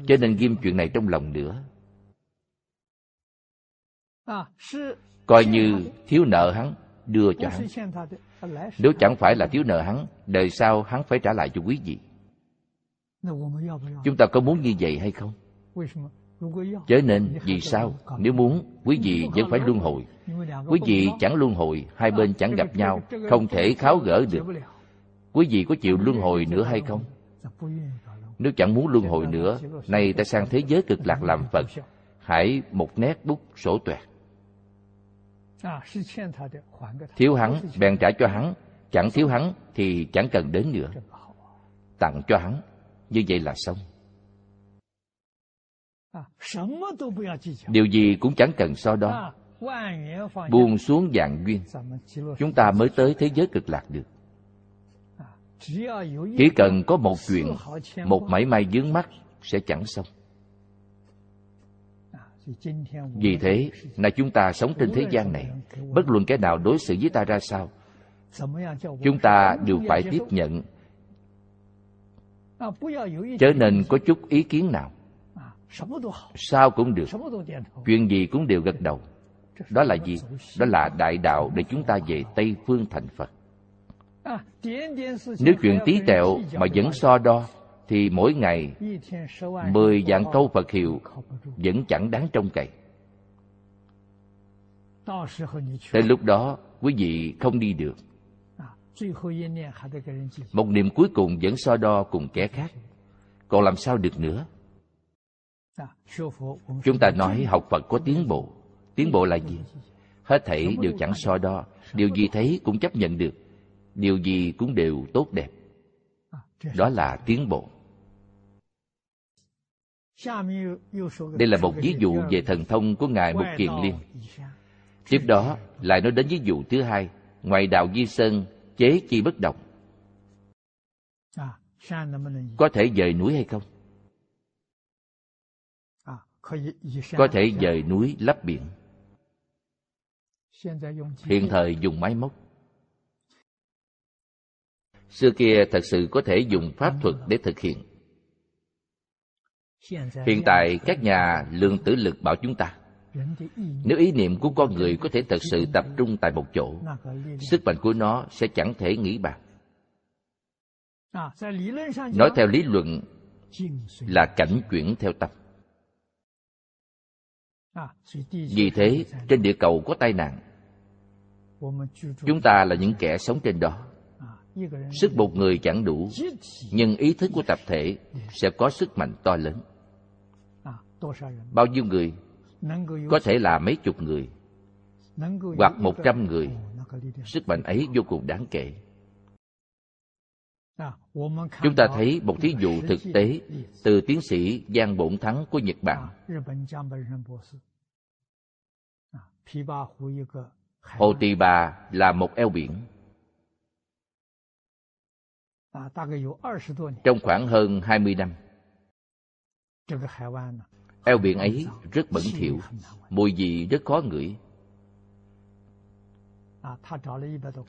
Cho nên ghim chuyện này trong lòng nữa. Coi như thiếu nợ hắn đưa cho hắn nếu chẳng phải là thiếu nợ hắn, đời sau hắn phải trả lại cho quý vị. Chúng ta có muốn như vậy hay không? Chớ nên, vì sao? Nếu muốn, quý vị vẫn phải luân hồi. Quý vị chẳng luân hồi, hai bên chẳng gặp nhau, không thể kháo gỡ được. Quý vị có chịu luân hồi nữa hay không? Nếu chẳng muốn luân hồi nữa, nay ta sang thế giới cực lạc làm phật. Hãy một nét bút sổ toẹt thiếu hắn bèn trả cho hắn. Chẳng thiếu hắn thì chẳng cần đến nữa. Tặng cho hắn như vậy là xong. Điều gì cũng chẳng cần so đo. Buông xuống dạng duyên. chúng ta mới tới thế giới cực lạc được. Chỉ cần có một chuyện một mảy may dướng mắt sẽ chẳng xong vì thế là chúng ta sống trên thế gian này, bất luận cái nào đối xử với ta ra sao, chúng ta đều phải tiếp nhận. Chớ nên có chút ý kiến nào. Sao cũng được, chuyện gì cũng đều gật đầu. Đó là gì? Đó là đại đạo để chúng ta về tây phương thành phật. Nếu chuyện tí tẹo mà vẫn so đo thì mỗi ngày mười vạn câu Phật hiệu vẫn chẳng đáng trông cậy. Tới lúc đó, quý vị không đi được. Một niệm cuối cùng vẫn so đo cùng kẻ khác. Còn làm sao được nữa? Chúng ta nói học Phật có tiến bộ. Tiến bộ là gì? hết thảy đều chẳng so đo điều gì thấy cũng chấp nhận được điều gì cũng đều tốt đẹp đó là tiến bộ đây là một ví dụ về thần thông của ngài mục kiền liên. Tiếp đó lại nói đến ví dụ thứ hai ngoài đạo di sơn chế chi bất động. Có thể dời núi hay không? Có thể dời núi lấp biển. Hiện thời dùng máy móc. Xưa kia thật sự có thể dùng pháp thuật để thực hiện hiện tại các nhà lượng tử lực bảo chúng ta. nếu ý niệm của con người có thể thật sự tập trung tại một chỗ sức mạnh của nó sẽ chẳng thể nghĩ bạc nói theo lý luận là cảnh chuyển theo tâm. vì thế trên địa cầu có tai nạn. Chúng ta là những kẻ sống trên đó sức một người chẳng đủ, nhưng ý thức của tập thể sẽ có sức mạnh to lớn. Bao nhiêu người có thể là mấy chục người hoặc một trăm người, sức mạnh ấy vô cùng đáng kể. Chúng ta thấy một thí dụ thực tế từ tiến sĩ giang bổn thắng của nhật bản. Hồ tỳ bà là một eo biển trong khoảng hơn 20 năm. eo biển ấy rất bẩn thỉu mùi vị rất khó ngửi.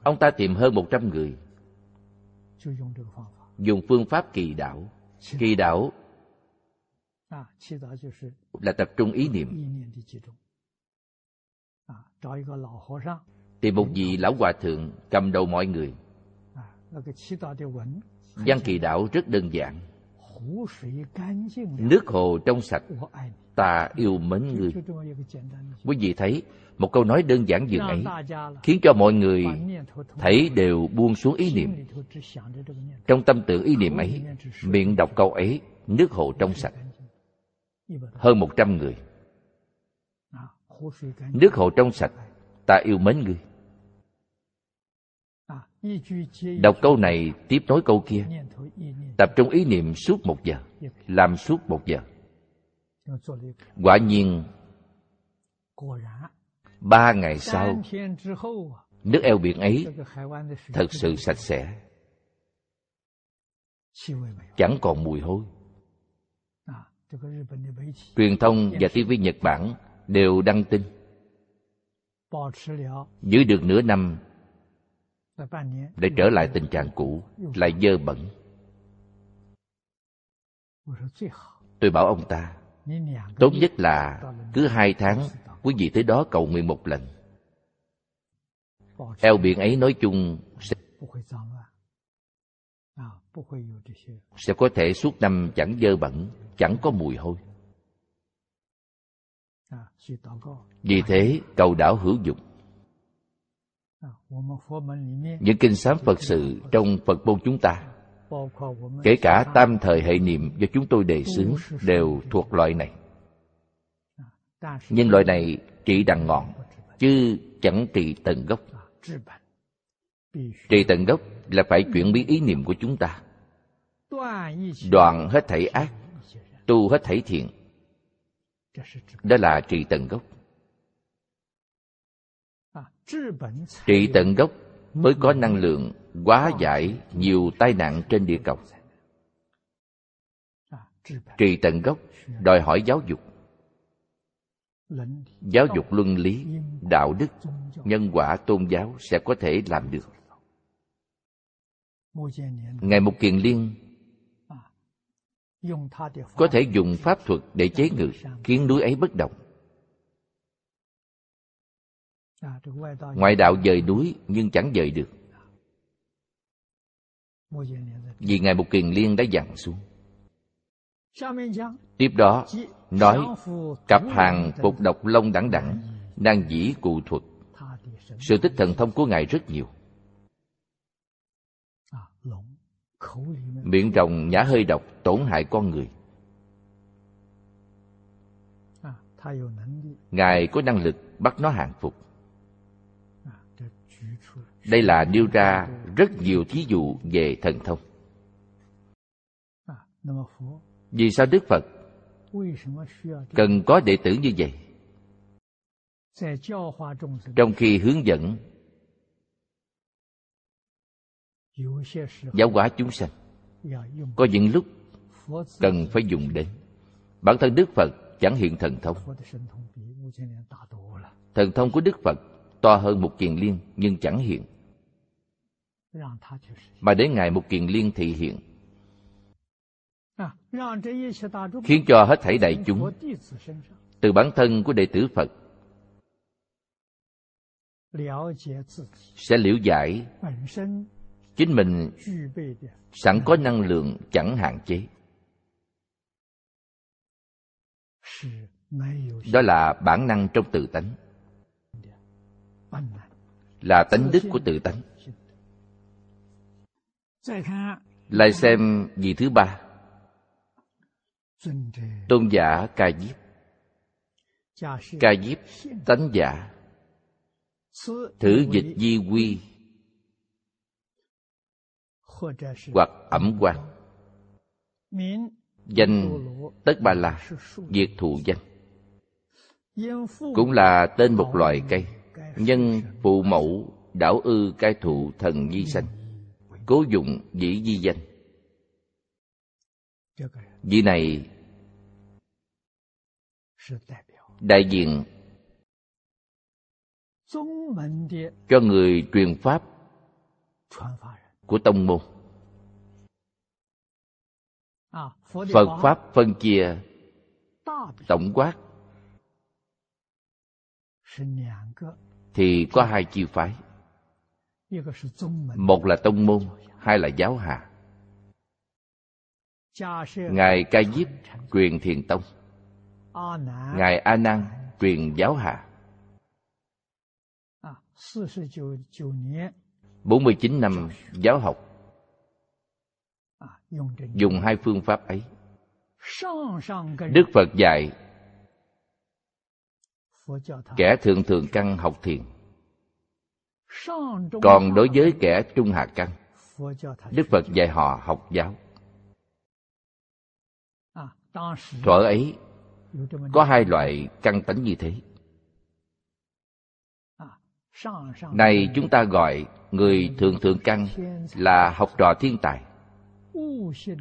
ông ta tìm hơn 100 người. dùng phương pháp kỳ đạo kỳ đạo là tập trung ý niệm。tìm một vị lão hòa thượng cầm đầu mọi người văn kỳ đạo rất đơn giản. nước hồ trong sạch. ta yêu mến người. quý vị thấy một câu nói đơn giản dường ấy khiến cho mọi người thấy đều buông xuống ý niệm. trong tâm tưởng ý niệm ấy miệng đọc câu ấy nước hồ trong sạch. hơn một trăm người. Nước hồ trong sạch ta yêu mến người đọc câu này, tiếp nối câu kia. Tập trung ý niệm suốt một giờ, làm suốt một giờ. Quả nhiên, ba ngày sau, nước eo biển ấy thật sự sạch sẽ. Chẳng còn mùi hôi. Truyền thông và tv nhật bản đều đăng tin. Giữ được nửa năm để trở lại tình trạng cũ lại dơ bẩn. Tôi bảo ông ta tốt nhất là cứ hai tháng quý vị tới đó cầu nguyện một lần. Eo biển ấy nói chung sẽ, sẽ có thể suốt năm chẳng dơ bẩn chẳng có mùi hôi. Vì thế cầu đảo hữu dụng những kinh sám phật sự trong phật môn chúng ta. kể cả tam thời hệ niệm do chúng tôi đề xướng đều thuộc loại này. Nhưng loại này trị đằng ngọn chứ chẳng trị tận gốc. Trị tận gốc là phải chuyển biến ý niệm của chúng ta. Đoạn hết thảy ác tu hết thảy thiện. Đó là trị tận gốc trị tận gốc mới có năng lượng hóa giải nhiều tai nạn trên địa cầu. Trị tận gốc đòi hỏi giáo dục. Giáo dục luân lý, đạo đức, nhân quả, tôn giáo sẽ có thể làm được. Ngài mục kiền liên có thể dùng pháp thuật để chế ngự, khiến núi ấy bất động ngoại đạo dời núi nhưng chẳng dời được. Vì ngài mục kiền liên đã dặn xuống. Tiếp đó nói cặp hàng phục độc lông đẳng đẳng đang dĩ cụ thuật. Sự tích thần thông của ngài rất nhiều. Miệng rồng nhả hơi độc tổn hại con người. Ngài có năng lực bắt nó hàng phục đây là nêu ra rất nhiều thí dụ về thần thông. Vì sao đức phật cần có đệ tử như vậy? Trong khi hướng dẫn, giáo hóa chúng sanh, có những lúc cần phải dùng đến. Bản thân đức phật chẳng hiện thần thông. Thần thông của đức phật to hơn một kiền liên nhưng chẳng hiện mà đến ngày một kiền liên thị hiện. Khiến cho hết thảy đại chúng, từ bản thân của đệ tử phật, sẽ liễu giải chính mình sẵn có năng lượng chẳng hạn chế. Đó là bản năng trong tự tánh, là tánh đức của tự tánh lại xem vị thứ ba. Tôn giả ca diếp. Ca diếp tánh giả. Thử dịch di quy. Hoặc ẩm quan danh tất ba la diệt thù danh. Cũng là tên một loại cây. Nhân phụ mẫu đảo ư cai thụ thần di sanh cố dụng dĩ di danh. Vị này đại diện cho người truyền pháp của tông môn. Phật pháp phân chia tổng quát thì có hai chi phái một là tông môn, hai là giáo hạ ngài ca diếp truyền thiền tông. Ngài a nan truyền giáo hạ 49 năm giáo học. Dùng hai phương pháp ấy. Đức phật dạy, kẻ thường thường căn học thiền còn đối với kẻ trung hạ căn, đức phật dạy họ học giáo. Thuở ấy, có hai loại căn tánh như thế. Này chúng ta gọi người thường thượng căn là học trò thiên tài,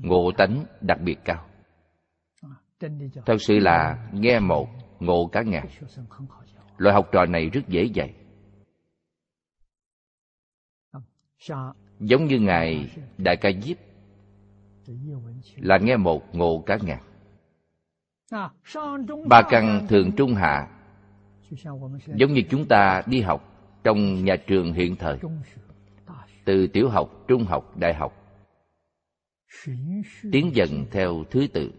ngộ tánh đặc biệt cao. Thật sự là nghe một, ngộ cả ngàn. Loại học trò này rất dễ dạy. Giống như ngài, đại ca diếp. Là nghe một ngộ cả ngàn. Ba căn thường trung hạ, giống như chúng ta đi học trong nhà trường hiện thời. Từ tiểu học, trung học, đại học. Tiến dần theo thứ tự.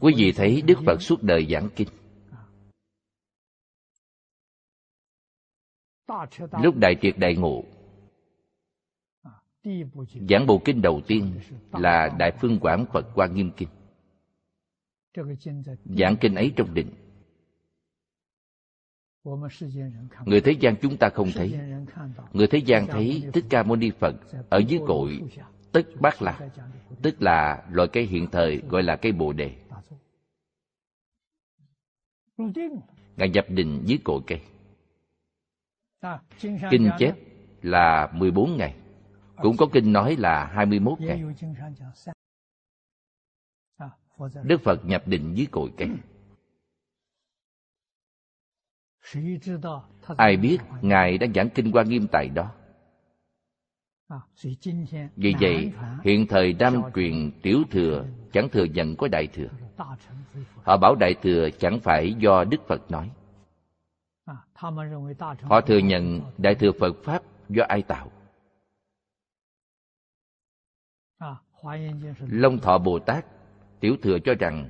Quý vị thấy đức phật suốt đời giảng kinh. Lúc đại triệt đại ngộ. giảng bộ kinh đầu tiên là đại phương quảng phật quan nghiêm kinh. giảng kinh ấy trong định. người thế gian chúng ta không thấy. người thế gian thấy thích ca mâu ni phật ở dưới cội tức bát la. tức là loại cây hiện thời gọi là cây bồ đề. Ngài nhập định dưới cội cây kinh chép là 14 ngày. Cũng có kinh nói là 21 ngày. Đức Phật nhập định dưới cội cây. Ai biết ngài đang giảng kinh quan nghiêm tại đó. Vì vậy, hiện thời nam truyền tiểu thừa chẳng thừa nhận có đại thừa. Họ bảo đại thừa chẳng phải do đức phật nói họ thừa nhận đại thừa phật pháp do ai tạo? Long thọ bồ tát tiểu thừa cho rằng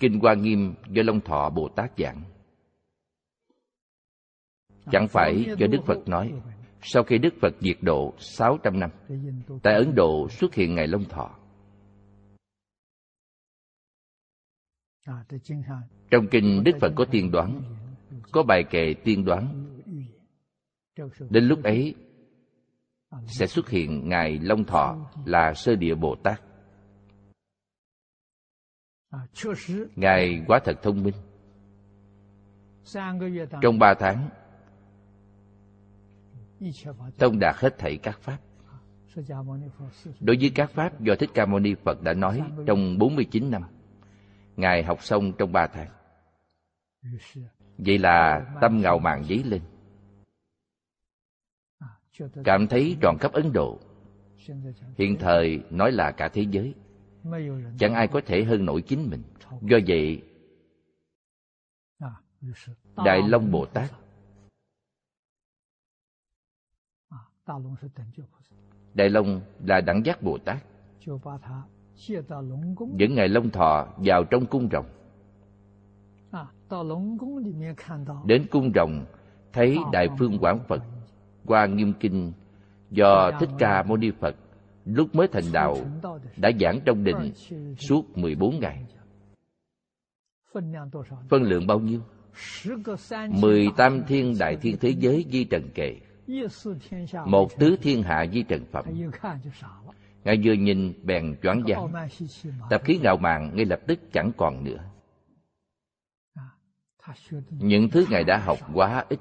kinh hoa nghiêm do long thọ bồ tát giảng. Chẳng phải do Đức Phật nói, Sau khi Đức Phật diệt độ 600 năm, Tại Ấn Độ xuất hiện Ngày Long Thọ. Trong kinh Đức Phật có tiên đoán có bài kệ tiên đoán. Đến lúc ấy, sẽ xuất hiện ngài long thọ là sơ địa bồ tát. Ngài quá thật thông minh. Trong ba tháng thông đạt hết thảy các pháp. Đối với các pháp do thích ca mâu ni phật đã nói trong 49 năm, ngài học xong trong ba tháng vậy là tâm ngạo mạn dấy lên. Cảm thấy tròn khắp ấn độ. Hiện thời nói là cả thế giới. Chẳng ai có thể hơn nổi chính mình. Do vậy, đại long bồ tát đại long là đẳng giác bồ tát. Dẫn ngài long thọ vào trong cung rồng đến cung rồng thấy đại phương quảng phật qua nghiêm kinh do thích ca mâu ni phật lúc mới thành đạo đã giảng trong định suốt 14 ngày. Phân lượng bao nhiêu? Mười tam thiên đại thiên thế giới di trần kệ Một tứ thiên hạ di trần phẩm. Ngài vừa nhìn bèn choáng váng. Tập khí ngạo mạn ngay lập tức chẳng còn nữa những thứ Ngài đã học quá ít.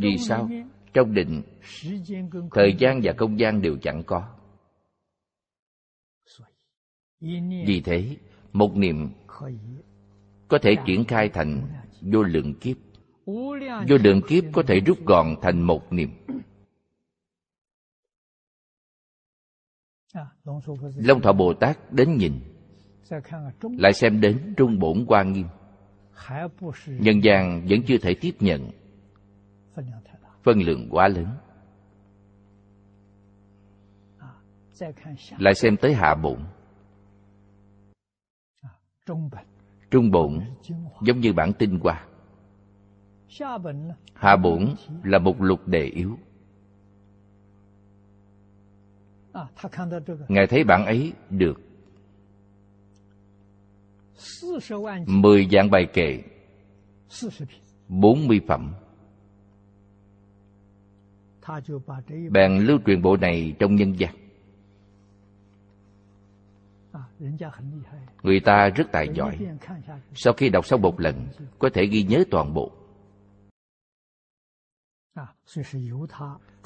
Vì sao? trong định, thời gian và không gian đều chẳng có. Vì thế, một niệm có thể triển khai thành vô lượng kiếp. Vô lượng kiếp có thể rút gọn thành một niệm. Long thọ bồ tát đến nhìn lại xem đến trung bổn quan nghiêm. nhân gian vẫn chưa thể tiếp nhận phân lượng quá lớn. Lại xem tới hạ bổn. Trung bổn giống như bản tinh hoa. hạ bổn là một lục đề yếu. Ngài thấy bản ấy được mười dạng bài kệ. bốn mươi phẩm. bèn lưu truyền bộ này trong nhân gian. người ta rất tài giỏi. sau khi đọc xong một lần có thể ghi nhớ toàn bộ.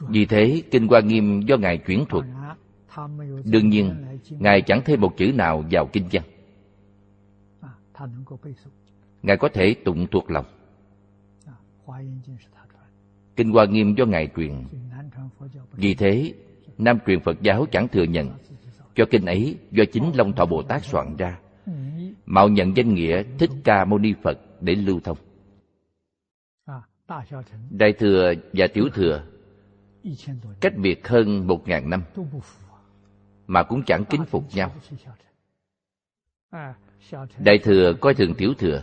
vì thế kinh hoa nghiêm do ngài chuyển thuật. Đương nhiên ngài chẳng thêm một chữ nào vào kinh văn ngài có thể tụng thuộc lòng. Kinh Hoa Nghiêm do Ngài truyền. Vì thế, Nam truyền Phật giáo chẳng thừa nhận. Cho kinh ấy do chính Long Thọ Bồ Tát soạn ra. Mạo nhận danh nghĩa Thích Ca Mâu Ni Phật để lưu thông. Đại thừa và tiểu thừa cách biệt hơn một ngàn năm mà cũng chẳng kính phục nhau. Đại thừa coi thường tiểu thừa.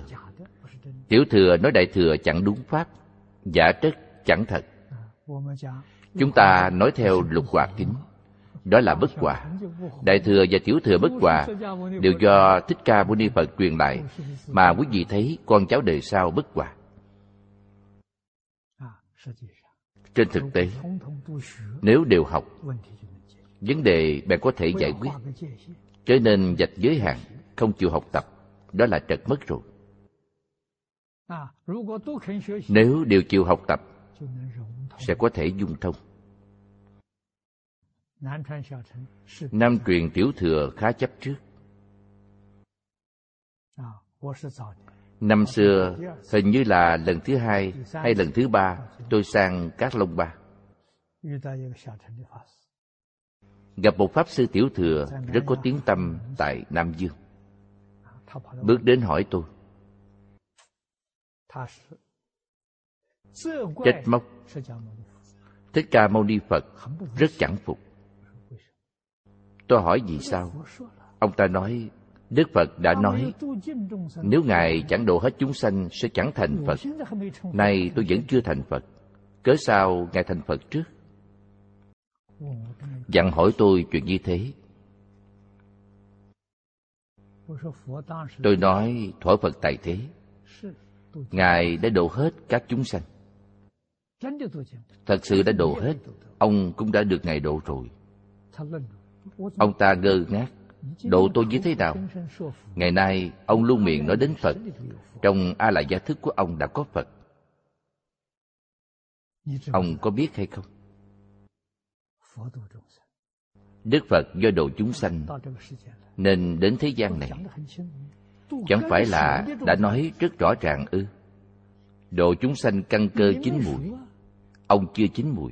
Tiểu thừa nói đại thừa chẳng đúng pháp, Giả trất chẳng thật. Chúng ta nói theo lục hòa kính, đó là bất quả đại thừa và tiểu thừa bất quả đều do thích ca mâu ni phật truyền lại, mà quý vị thấy con cháu đời sau bất quả trên thực tế, nếu đều học, vấn đề bạn có thể giải quyết. Trở nên dạch giới hạn không chịu học tập đó là trật mất rồi. Nếu đều chịu học tập sẽ có thể dung thông. Nam truyền tiểu thừa khá chấp trước. Năm xưa hình như là lần thứ hai hay lần thứ ba tôi sang các lông ba. Gặp một pháp sư tiểu thừa rất có tiếng tâm tại nam dương bước đến hỏi tôi. Trách móc. Thích ca mâu ni phật rất chẳng phục. Tôi hỏi vì sao? Ông ta nói đức phật đã nói nếu ngài chẳng độ hết chúng sanh sẽ chẳng thành phật. nay tôi vẫn chưa thành phật. Cớ sao ngài thành phật trước? Dặn hỏi tôi chuyện như thế tôi nói thuở phật tại thế. Ngài đã độ hết các chúng sanh. Thật sự đã độ hết ông cũng đã được ngài độ rồi. Ông ta ngơ ngác độ tôi như thế nào? ngày nay ông luôn miệng nói đến phật. Trong a la gia thức của ông đã có phật. Ông có biết hay không? Đức phật do độ chúng sanh nên đến thế gian này. Chẳng phải là đã nói rất rõ ràng ư? Độ chúng sanh căn cơ chín mùi, ông chưa chín mùi.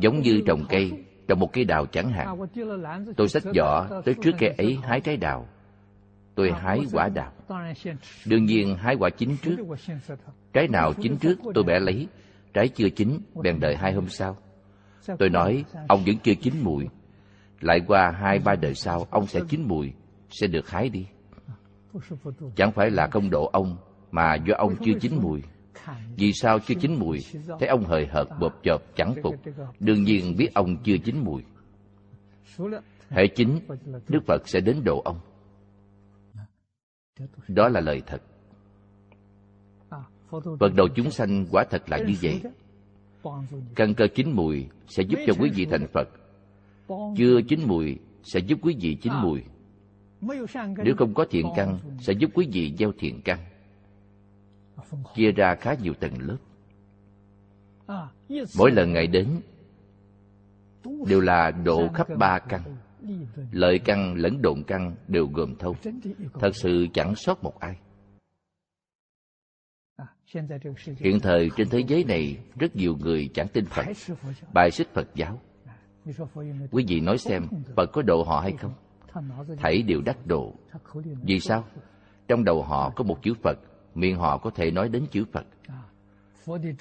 Giống như trồng cây, trồng một cây đào chẳng hạn. Tôi xách giỏ tới trước cây ấy hái trái đào. Tôi hái quả đào. Đương nhiên hái quả chín trước. Trái nào chín trước tôi bẻ lấy. Trái chưa chín, bèn đợi hai hôm sau. Tôi nói, ông vẫn chưa chín mùi lại qua hai ba đời sau, ông sẽ chín mùi, sẽ được hái đi. Chẳng phải là công độ ông, mà do ông chưa chín mùi. Vì sao chưa chín mùi? Thấy ông hời hợt, bộp chộp, chẳng phục. Đương nhiên biết ông chưa chín mùi. Hệ chín đức phật sẽ đến độ ông. Đó là lời thật. Phật độ chúng sanh quả thật là như vậy. Căn cơ chín mùi sẽ giúp cho quý vị thành phật chưa chín mùi sẽ giúp quý vị chín mùi. Nếu không có thiện căn sẽ giúp quý vị gieo thiện căn. Chia ra khá nhiều tầng lớp. Mỗi lần ngày đến đều là độ khắp ba căn. lợi căn lẫn độn căn đều gồm thâu. Thật sự chẳng sót một ai. Hiện thời trên thế giới này rất nhiều người chẳng tin phật. Bài xích phật giáo quý vị nói xem, phật có độ họ hay không? Thảy đều đắc độ. Vì sao? Trong đầu họ có một chữ phật, miệng họ có thể nói đến chữ phật.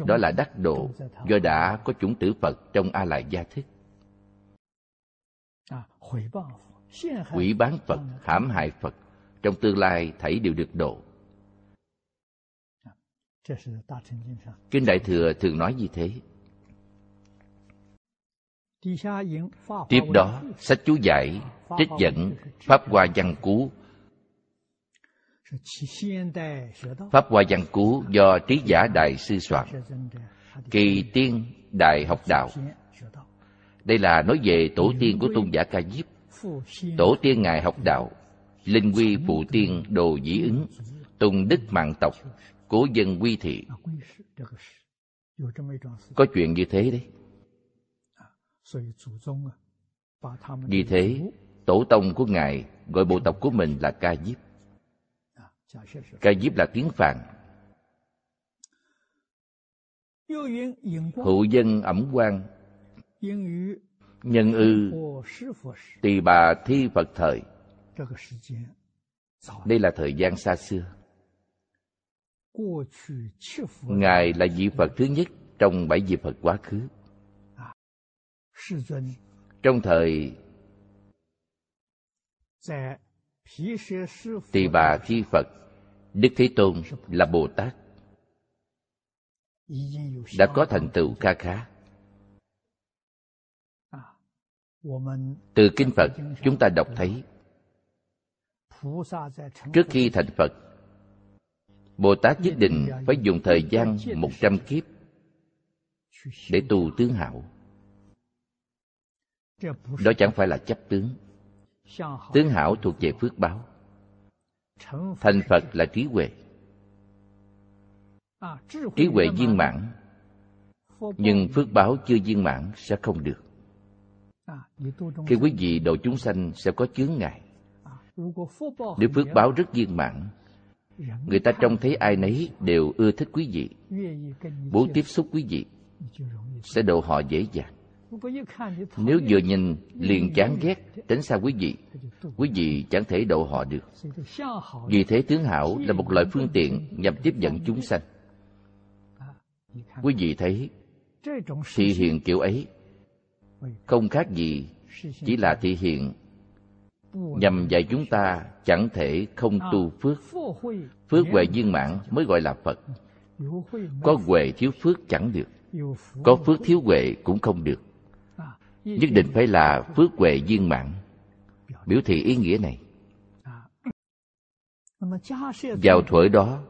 Đó là đắc độ. Do đã có chủng tử phật trong a lại gia thức quỷ bán phật, hãm hại phật, trong tương lai thảy đều được độ. Kinh đại thừa thường nói như thế tiếp đó, sách chú giải, trích dẫn pháp hoa văn cú. Pháp hoa văn cú do trí giả đại sư soạn. Kỳ tiên đại học đạo. Đây là nói về tổ tiên của tôn giả ca diếp. Tổ tiên ngài học đạo, linh quy phụ tiên đồ dĩ ứng tùng đức mạng tộc, cố dân quy thị. Có chuyện như thế đấy vì thế tổ tông của ngài gọi bộ tộc của mình là ca diếp. Ca diếp là tiếng phạn. Hữu dân ẩm quan nhân ư tỳ bà thi phật thời. đây là thời gian xa xưa. ngài là vị phật thứ nhất trong bảy vị phật quá khứ trong thời tỳ bà thi phật đức thế tôn là bồ tát. Đã có thành tựu kha khá. Từ kinh phật chúng ta đọc thấy. trước khi thành phật bồ tát nhất định phải dùng thời gian một trăm kiếp để tu tướng hảo đó chẳng phải là chấp tướng. Tướng hảo thuộc về phước báo. Thành phật là trí huệ. Trí huệ viên mãn. Nhưng phước báo chưa viên mãn sẽ không được. Khi quý vị độ chúng sanh sẽ có chướng ngại. Nếu phước báo rất viên mãn, người ta trông thấy ai nấy đều ưa thích quý vị, muốn tiếp xúc quý vị, sẽ độ họ dễ dàng nếu vừa nhìn liền chán ghét tránh xa quý vị? Quý vị chẳng thể độ họ được. Vì thế tướng hảo là một loại phương tiện nhằm tiếp dẫn chúng sanh. Quý vị thấy, thị hiện kiểu ấy không khác gì chỉ là thị hiện nhằm dạy chúng ta chẳng thể không tu phước. Phước huệ viên mãn mới gọi là phật. Có huệ thiếu phước chẳng được. Có phước thiếu huệ cũng không được nhất định phải là phước huệ viên mãn. Biểu thị ý nghĩa này. Vào thuở đó,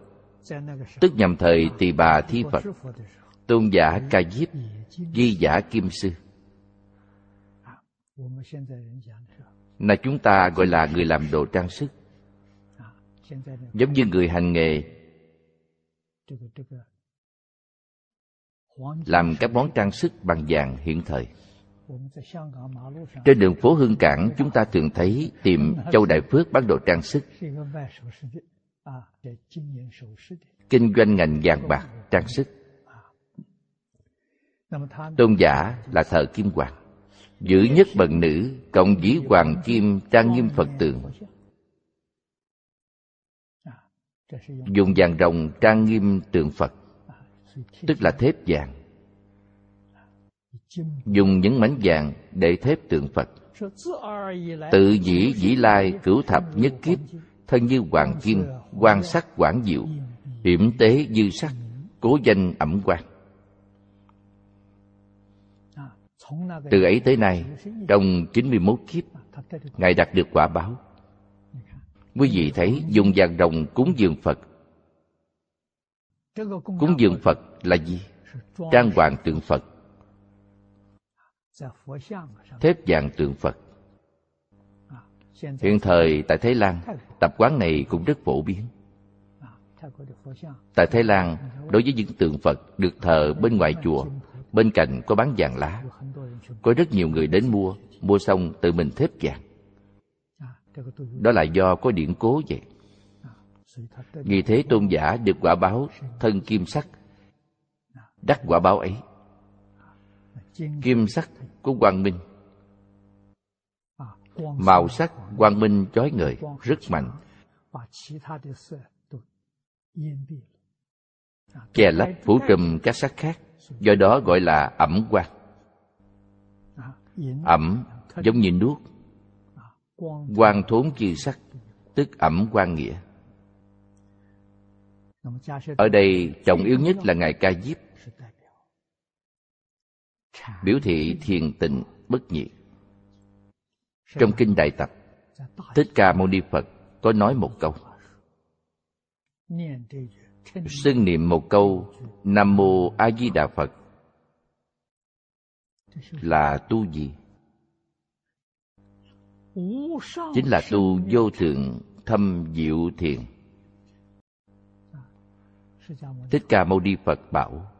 tức nhằm thời tỳ bà thi phật, tôn giả ca diếp, di giả kim sư. Là chúng ta gọi là người làm đồ trang sức. Giống như người hành nghề, làm các món trang sức bằng vàng hiện thời trên đường phố hương cảng chúng ta thường thấy tiệm châu đại phước bán đồ trang sức kinh doanh ngành vàng bạc trang sức tôn giả là thờ kim hoàng giữ nhất bần nữ cộng dĩ hoàng kim trang nghiêm phật tượng dùng vàng rồng trang nghiêm tượng phật tức là thép vàng dùng những mảnh vàng để thép tượng phật. Tự dĩ dĩ lai cửu thập nhất kiếp, thân như hoàng kim, quan sắc quảng diệu, hiểm tế dư sắc, cố danh ẩm quan từ ấy tới nay, trong 91 kiếp, ngài đạt được quả báo. Quý vị thấy dùng vàng đồng cúng dường phật. Cúng dường phật là gì? Trang hoàng tượng phật thép vàng tượng phật. Hiện thời tại thái lan tập quán này cũng rất phổ biến. Tại thái lan đối với những tượng phật được thờ bên ngoài chùa bên cạnh có bán vàng lá. Có rất nhiều người đến mua mua xong tự mình thép vàng. Đó là do có điển cố vậy. Vì thế tôn giả được quả báo thân kim sắc đắc quả báo ấy kim sắc của quang minh. Màu sắc quang minh chói ngời, rất mạnh. Che lấp phủ trùm các sắc khác, do đó gọi là ẩm quang. Ẩm giống như nước. Quang thốn chi sắc, tức ẩm quang nghĩa. Ở đây trọng yếu nhất là ngài ca diếp biểu thị thiền tịnh bất nhị. Trong kinh đại tập thích ca mâu ni phật có nói một câu. Xưng niệm một câu nam mô a di đà phật. Là tu gì? Chính là tu vô thượng thâm diệu thiền. Thích ca mâu ni phật bảo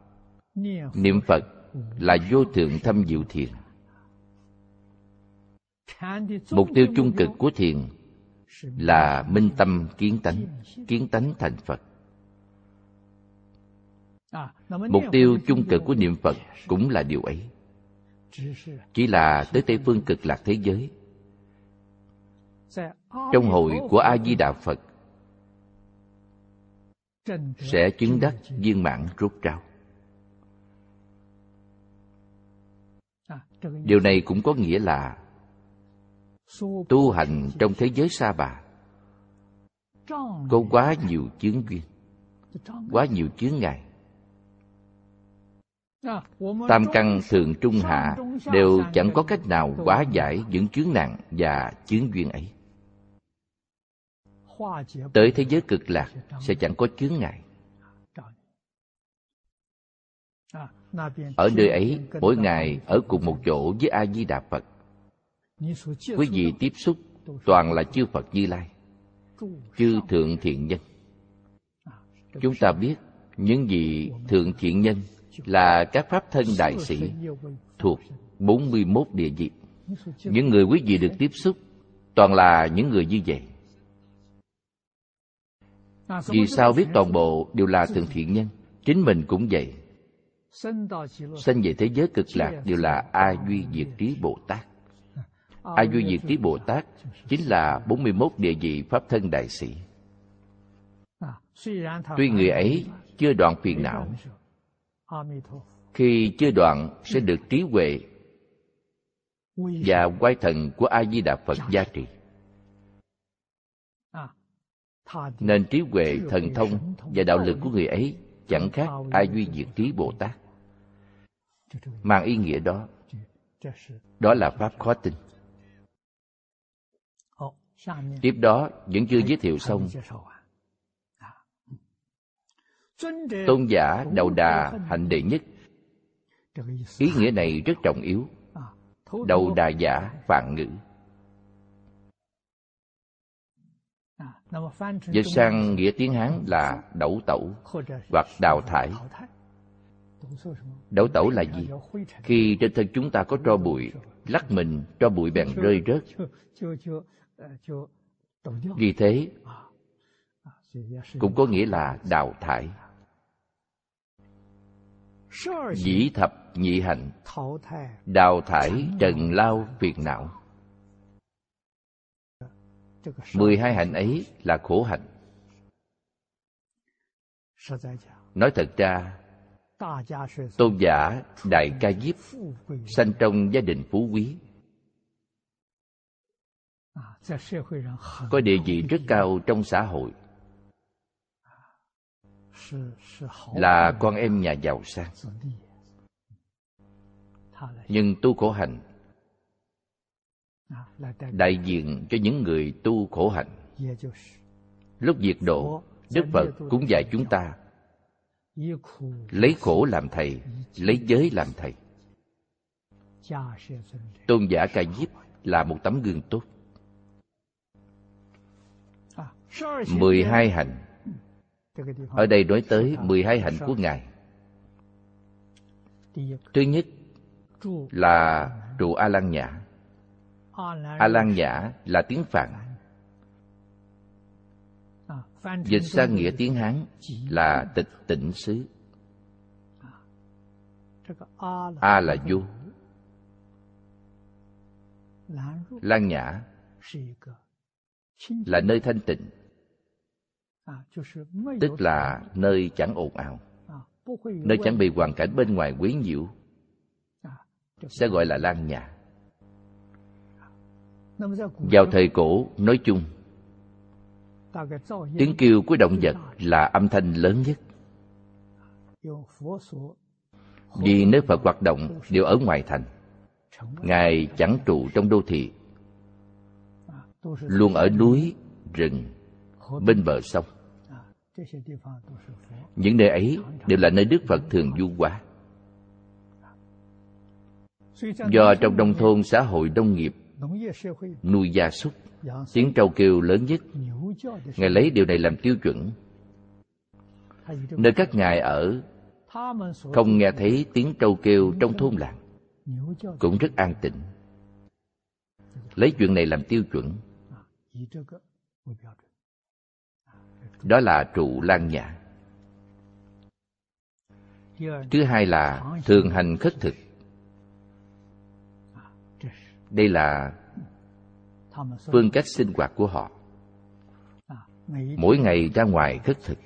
niệm phật là vô thượng thâm diệu thiền. Mục tiêu chung cực của thiền là minh tâm kiến tánh kiến tánh thành phật. Mục tiêu chung cực của niệm phật cũng là điều ấy. Chỉ là tới tây phương cực lạc thế giới. Trong hội của a di đà phật sẽ chứng đắc viên mãn rốt ráo. Điều này cũng có nghĩa là tu hành trong thế giới xa bà. Có quá nhiều chướng duyên, quá nhiều chướng ngại. Tam căn thường trung hạ đều chẳng có cách nào quá giải những chướng nặng và chướng duyên ấy. Tới thế giới cực lạc sẽ chẳng có chướng ngại. Ở nơi ấy mỗi ngày ở cùng một chỗ với a di đà phật quý vị tiếp xúc toàn là chư phật như lai chư thượng thiện nhân chúng ta biết những vị thượng thiện nhân là các pháp thân đại sĩ thuộc 41 địa vị. Những người quý vị được tiếp xúc toàn là những người như vậy. Vì sao biết toàn bộ đều là thượng thiện nhân? Chính mình cũng vậy. Sinh về thế giới cực lạc đều là A Duy Diệt Trí Bồ Tát. A Duy Diệt Trí Bồ Tát chính là 41 địa vị Pháp thân đại sĩ. Tuy người ấy chưa đoạn phiền não, khi chưa đoạn sẽ được trí huệ và quay thần của a di đà phật gia trì nên trí huệ thần thông và đạo lực của người ấy chẳng khác a duy diệt trí bồ tát mang ý nghĩa đó. Đó là pháp khó tin. Tiếp đó, vẫn chưa giới thiệu xong. Tôn giả đầu đà hạnh đệ nhất. Ý nghĩa này rất trọng yếu. Đầu đà giả phạn ngữ. Dịch sang nghĩa tiếng hán là đẩu tẩu hoặc đào thải đẩu tẩu là gì? Khi trên thân chúng ta có tro bụi, lắc mình cho bụi bèn rơi rớt. Vì thế, cũng có nghĩa là đào thải. Dĩ thập nhị hạnh đào thải trần lao phiền não. Mười hai hạnh ấy là khổ hạnh. Nói thật ra tôn giả đại ca diếp sanh trong gia đình phú quý. Có địa vị rất cao trong xã hội. là con em nhà giàu sang. nhưng tu khổ hạnh đại diện cho những người tu khổ hạnh. lúc diệt độ đức phật cũng dạy chúng ta lấy khổ làm thầy, lấy giới làm thầy. Tôn giả ca diếp là một tấm gương tốt. Mười hai hạnh. Ở đây nói tới mười hai hạnh của ngài. Thứ nhất là trụ a lan nhã. A lan nhã là tiếng phạn dịch sang nghĩa tiếng hán là tịch tỉnh xứ. A là vô lan nhã là nơi thanh tịnh, tức là nơi chẳng ồn ào, nơi chẳng bị hoàn cảnh bên ngoài quấy nhiễu, sẽ gọi là lan nhã. Vào thời cổ nói chung tiếng kêu của động vật là âm thanh lớn nhất vì nơi phật hoạt động đều ở ngoài thành, ngài chẳng trụ trong đô thị, luôn ở núi, rừng, bên bờ sông những nơi ấy đều là nơi đức phật thường du quá. do trong nông thôn, xã hội, nông nghiệp nuôi gia súc tiếng trâu kêu lớn nhất. ngài lấy điều này làm tiêu chuẩn nơi các ngài ở không nghe thấy tiếng trâu kêu trong thôn làng cũng rất an tĩnh lấy chuyện này làm tiêu chuẩn. Đó là trụ lan nhã thứ hai là thường hành khất thực đây là phương cách sinh hoạt của họ. Mỗi ngày ra ngoài khất thực.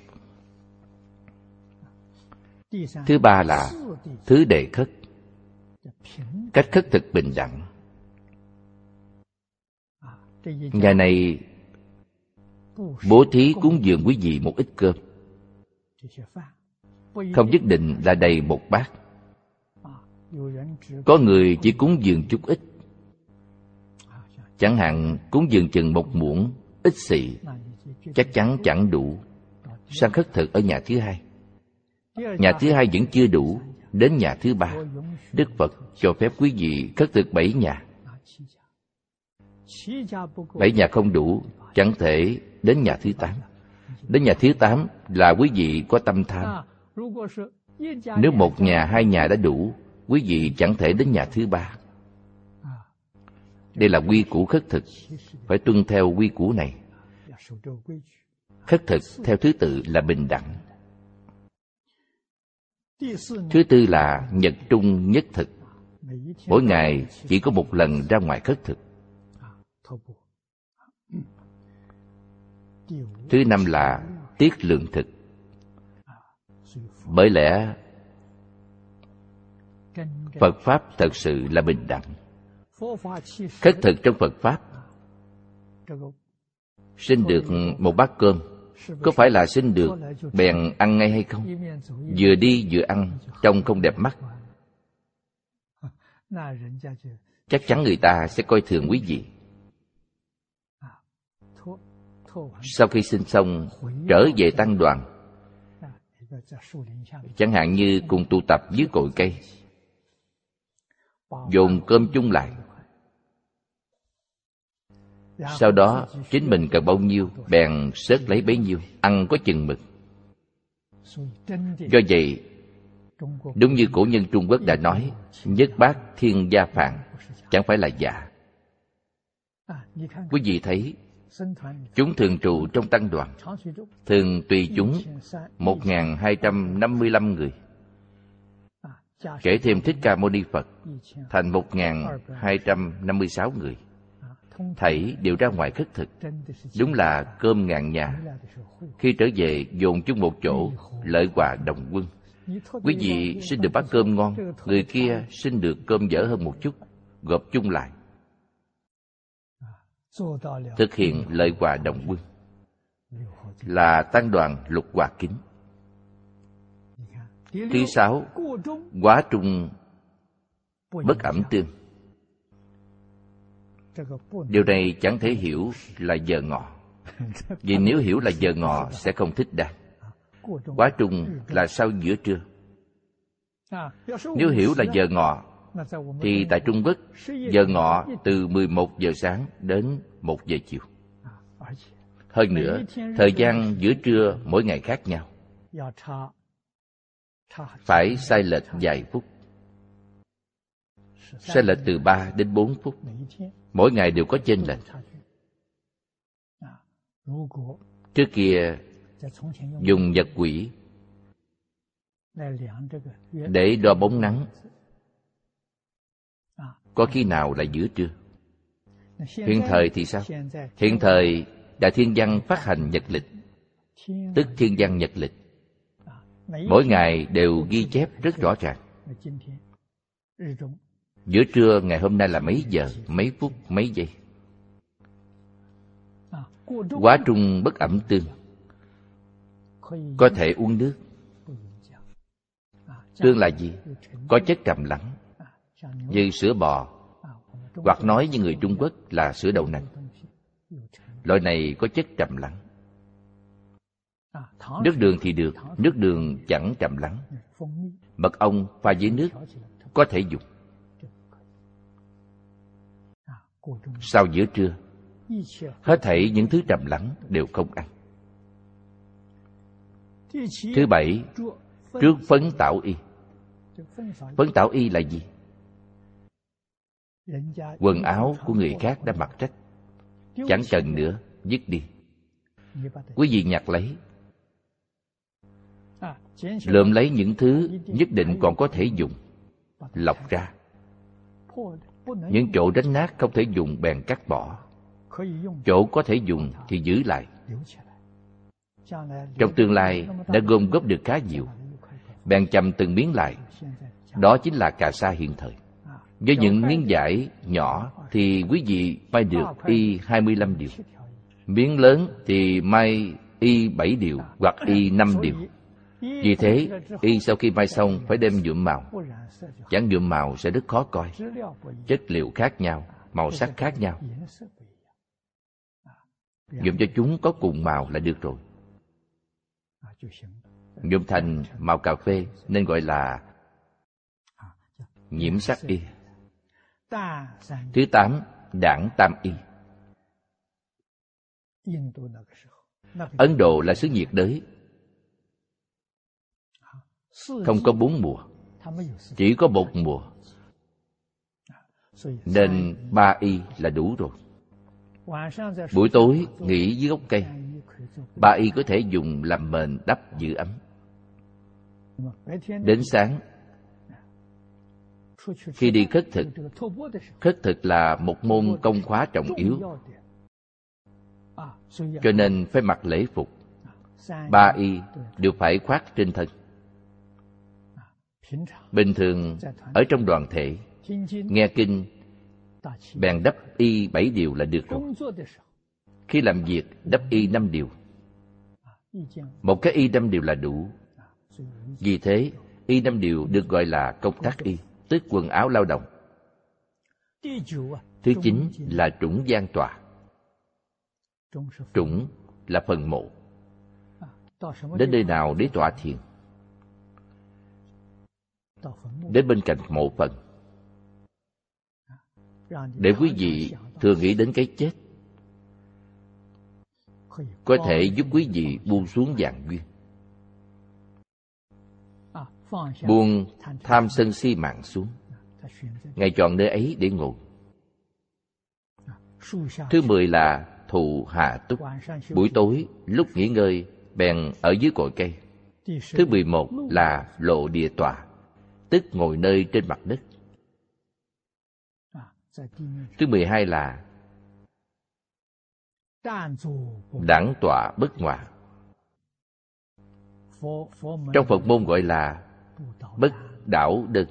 Thứ ba là thứ đề khất. Cách khất thực bình đẳng. Ngày này, bố thí cúng dường quý vị một ít cơm. Không nhất định là đầy một bát. Có người chỉ cúng dường chút ít chẳng hạn, cúng dường chừng một muỗng, ít xị chắc chắn chẳng đủ. Sang khất thực ở nhà thứ hai? Nhà thứ hai vẫn chưa đủ, đến nhà thứ ba. Đức phật cho phép quý vị khất thực bảy nhà. Bảy nhà không đủ, chẳng thể đến nhà thứ tám. Đến nhà thứ tám là quý vị có tâm tham. Nếu một nhà, hai nhà đã đủ, quý vị chẳng thể đến nhà thứ ba đây là quy củ khất thực. Phải tuân theo quy củ này. Khất thực theo thứ tự là bình đẳng. Thứ tư là nhật trung nhất thực. Mỗi ngày chỉ có một lần ra ngoài khất thực. Thứ năm là tiết lượng thực. Bởi lẽ phật pháp thật sự là bình đẳng khất thực trong phật pháp. Xin được một bát cơm. Có phải là xin được bèn ăn ngay hay không? Vừa đi vừa ăn, trông không đẹp mắt. Chắc chắn người ta sẽ coi thường quý vị. Sau khi sinh xong, trở về tăng đoàn. Chẳng hạn như cùng tụ tập dưới cội cây. Dồn cơm chung lại sau đó, chính mình cần bao nhiêu, bèn sớt lấy bấy nhiêu, ăn có chừng mực. Do vậy, đúng như cổ nhân trung quốc đã nói, nhất bác thiên gia phạn, chẳng phải là giả. Quý vị thấy, chúng thường trụ trong tăng đoàn, thường tùy chúng một hai trăm năm mươi lăm người. Kể thêm thích ca mâu ni phật, thành một hai trăm năm mươi sáu người thảy đều ra ngoài khất thực. Đúng là cơm ngàn nhà. Khi trở về, dồn chung một chỗ, lợi hòa đồng quân. Quý vị xin được bát cơm ngon, người kia xin được cơm dở hơn một chút, gộp chung lại. Thực hiện lợi hòa đồng quân. Là tăng đoàn lục hòa kính. Thứ sáu, quá trung bất ẩm tương điều này chẳng thể hiểu là giờ ngọ vì nếu hiểu là giờ ngọ sẽ không thích đạt quá trung là sau giữa trưa nếu hiểu là giờ ngọ thì tại Trung Quốc giờ ngọ từ 11 giờ sáng đến 1 giờ chiều. Hơn nữa, thời gian giữa trưa mỗi ngày khác nhau. Phải sai lệch vài phút. Sai lệch từ 3 đến 4 phút. Mỗi ngày đều có chênh lệch. Trước kia, dùng nhật quỷ để đo bóng nắng. Có khi nào là giữa trưa? Hiện thời thì sao? Hiện thời đại thiên văn phát hành nhật lịch, tức thiên văn nhật lịch. Mỗi ngày đều ghi chép rất rõ ràng giữa trưa ngày hôm nay là mấy giờ, mấy phút, mấy giây? Quá trung bất ẩm tương. Có thể uống nước. Tương là gì? Có chất trầm lắng. Như sữa bò. Hoặc nói như người trung quốc là sữa đậu nành. Loại này có chất trầm lắng. Nước đường thì được, nước đường chẳng trầm lắng. Mật ong pha với nước có thể dùng. Sau giữa trưa? Hết thảy những thứ trầm lắng đều không ăn. Thứ bảy, trước phấn tạo y. Phấn tạo y là gì? Quần áo của người khác đã mặc rách chẳng cần nữa, dứt đi. Quý vị nhặt lấy. Lượm lấy những thứ nhất định còn có thể dùng, lọc ra những chỗ đánh nát không thể dùng bèn cắt bỏ. Chỗ có thể dùng thì giữ lại. Trong tương lai, đã gom góp được khá nhiều. Bèn chầm từng miếng lại. Đó chính là cà sa hiện thời. Với những miếng giải nhỏ thì quý vị may được y 25 điều. Miếng lớn thì may y 7 điều hoặc y 5 điều. Vì thế, y sau khi may xong phải đem nhuộm màu. Chẳng nhuộm màu sẽ rất khó coi. Chất liệu khác nhau, màu sắc khác nhau. Nhuộm cho chúng có cùng màu là được rồi. Nhuộm thành màu cà phê nên gọi là nhiễm sắc y. Thứ tám, đảng Tam Y. Ấn Độ là xứ nhiệt đới, không có bốn mùa, chỉ có một mùa. Nên ba y là đủ rồi. Buổi tối nghỉ dưới gốc cây, ba y có thể dùng làm mền đắp giữ ấm. Đến sáng khi đi khất thực khất thực là một môn công khóa trọng yếu cho nên phải mặc lễ phục ba y đều phải khoác trên thân bình thường, ở trong đoàn thể, nghe kinh, bèn đắp y bảy điều là được rồi. Khi làm việc, đắp y năm điều. Một cái y năm điều là đủ. Vì thế, y năm điều được gọi là công tác y tức quần áo lao động. Thứ chín là trũng gian tòa. Trũng là phần mộ. Đến nơi nào để tọa thiền? Đến bên cạnh mộ phần. Để quý vị thường nghĩ đến cái chết, có thể giúp quý vị buông xuống dạng duyên. Buông tham sân si mạng xuống. Ngài chọn nơi ấy để ngồi. Thứ mười là thụ hạ túc. Buổi tối, lúc nghỉ ngơi, bèn ở dưới cội cây. Thứ mười một là lộ địa tọa tức ngồi nơi trên mặt đất. Thứ mười hai là đẳng tọa bất ngoại trong phật môn gọi là bất đảo đơn.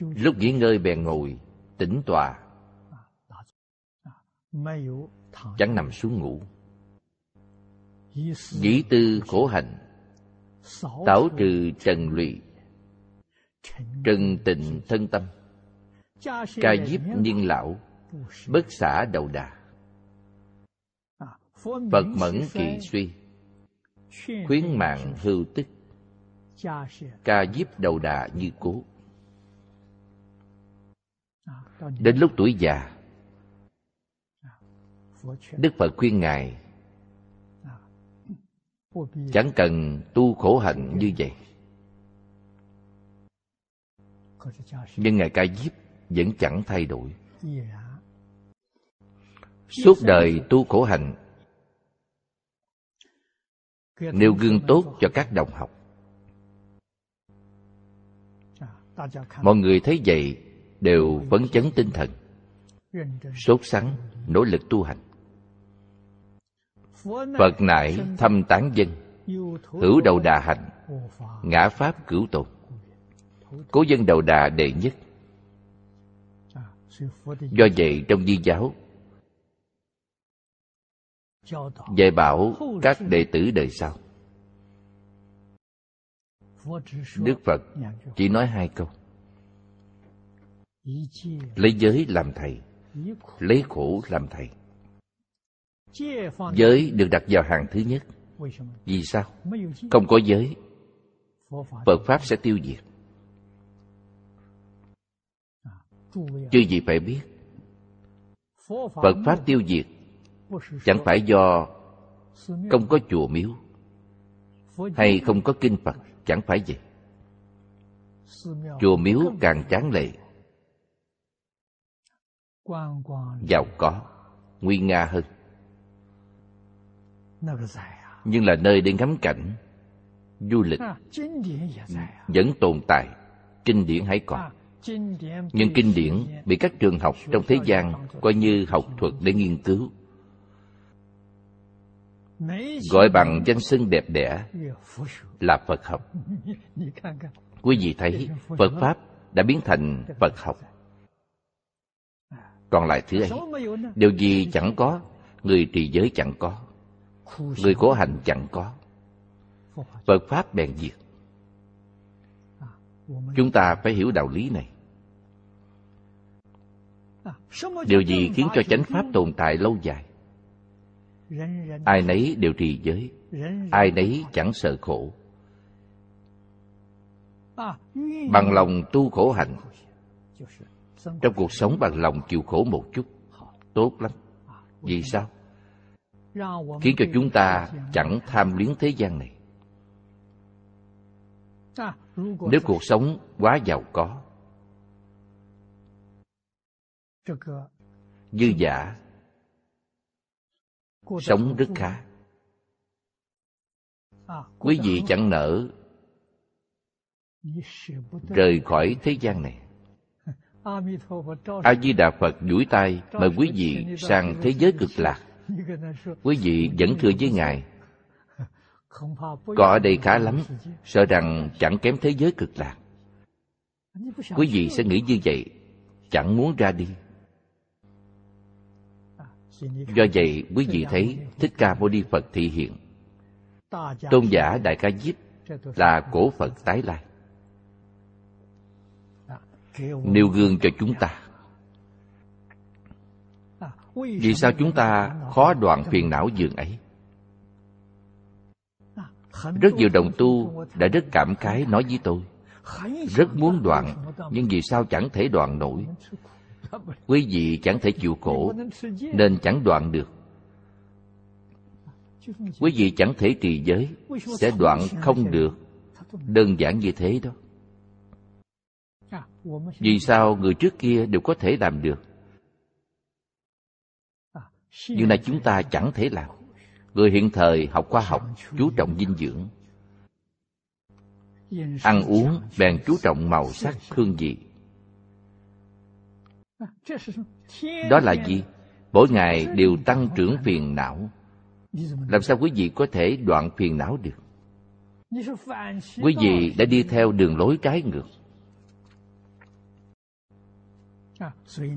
Lúc nghỉ ngơi bèn ngồi, tĩnh tọa. Chẳng nằm xuống ngủ. Dĩ tư khổ hạnh tảo trừ trần lụy. Trần tịnh thân tâm. Ca diếp niên lão. Bất xả đầu đà. Phật mẫn kỳ suy. Khuyến mạng hưu tức. Ca diếp đầu đà như cố. Đến lúc tuổi già đức phật khuyên ngài chẳng cần tu khổ hạnh như vậy. Nhưng ngài ca diếp vẫn chẳng thay đổi. Suốt đời tu khổ hạnh nêu gương tốt cho các đồng học. Mọi người thấy vậy đều phấn chấn tinh thần, sốt sắng, nỗ lực tu hành phật nại thâm tán dân hữu đầu đà hạnh ngã pháp cửu tồn. Cố dân đầu đà đệ nhất. Do vậy trong di giáo, dạy bảo các đệ tử đời sau. Đức phật chỉ nói hai câu. Lấy giới làm thầy, lấy khổ làm thầy giới được đặt vào hàng thứ nhất. Vì sao? Không có giới. Phật pháp sẽ tiêu diệt. Chứ gì phải biết. Phật pháp tiêu diệt. Chẳng phải do không có chùa miếu hay không có kinh phật. Chẳng phải vậy. Chùa miếu càng tráng lệ. Giàu có, nguy nga hơn nhưng là nơi để ngắm cảnh du lịch vẫn tồn tại. Kinh điển hãy còn. Nhưng kinh điển bị các trường học trong thế gian coi như học thuật để nghiên cứu. Gọi bằng danh xưng đẹp đẽ là phật học. [LAUGHS] Quý vị thấy phật pháp đã biến thành phật học. Còn lại thứ ấy điều gì chẳng có người trì giới chẳng có người khổ hành chẳng có. Phật pháp bèn diệt. Chúng ta phải hiểu đạo lý này. Điều gì khiến cho chánh pháp tồn tại lâu dài? Ai nấy đều trì giới. Ai nấy chẳng sợ khổ. Bằng lòng tu khổ hạnh. Trong cuộc sống bằng lòng chịu khổ một chút, tốt lắm. Vì sao? Khiến cho chúng ta chẳng tham luyến thế gian này. Nếu cuộc sống quá giàu có, dư giả sống rất khá. Quý vị chẳng nỡ rời khỏi thế gian này. A di đà phật duỗi tay mời quý vị sang thế giới cực lạc quý vị vẫn thưa với ngài。có ở đây khá lắm sợ rằng chẳng kém thế giới cực lạc。quý vị sẽ nghĩ như vậy chẳng muốn ra đi。do vậy quý vị thấy thích ca mâu ni phật thị hiện。tôn giả đại ca diếp là cổ phật tái lai nêu gương cho chúng ta vì sao chúng ta khó đoạn phiền não dường ấy? Rất nhiều đồng tu đã rất cảm khái nói với tôi, rất muốn đoạn, nhưng vì sao chẳng thể đoạn nổi? Quý vị chẳng thể chịu khổ, nên chẳng đoạn được. Quý vị chẳng thể trì giới, sẽ đoạn không được. Đơn giản như thế đó. Vì sao người trước kia đều có thể làm được? Nhưng nay chúng ta chẳng thể làm. Người hiện thời học khoa học, chú trọng dinh dưỡng. Ăn uống, bèn chú trọng màu sắc, hương vị. Đó là gì? Mỗi ngày đều tăng trưởng phiền não. Làm sao quý vị có thể đoạn phiền não được? Quý vị đã đi theo đường lối trái ngược.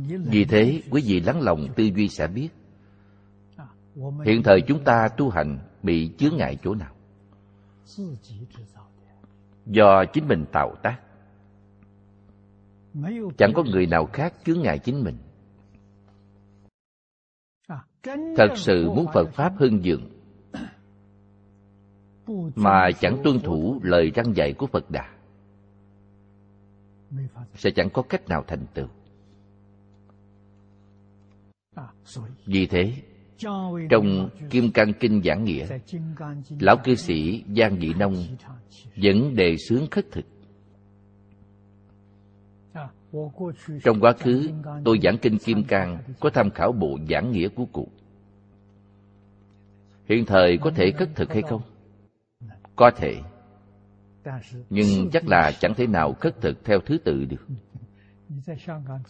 Vì thế, quý vị lắng lòng, tư duy sẽ biết hiện thời chúng ta tu hành bị chướng ngại chỗ nào? Do chính mình tạo tác. Chẳng có người nào khác chướng ngại chính mình. Thật sự muốn phật pháp hưng dựng mà chẳng tuân thủ lời răng dạy của phật đà, sẽ chẳng có cách nào thành tựu. Vì thế trong kim cang kinh giảng nghĩa, lão cư sĩ giang Dị nông vẫn đề xướng khất thực. Trong quá khứ, tôi giảng kinh kim cang có tham khảo bộ giảng nghĩa của cụ. Hiện thời có thể khất thực hay không? Có thể. Nhưng chắc là chẳng thể nào khất thực theo thứ tự được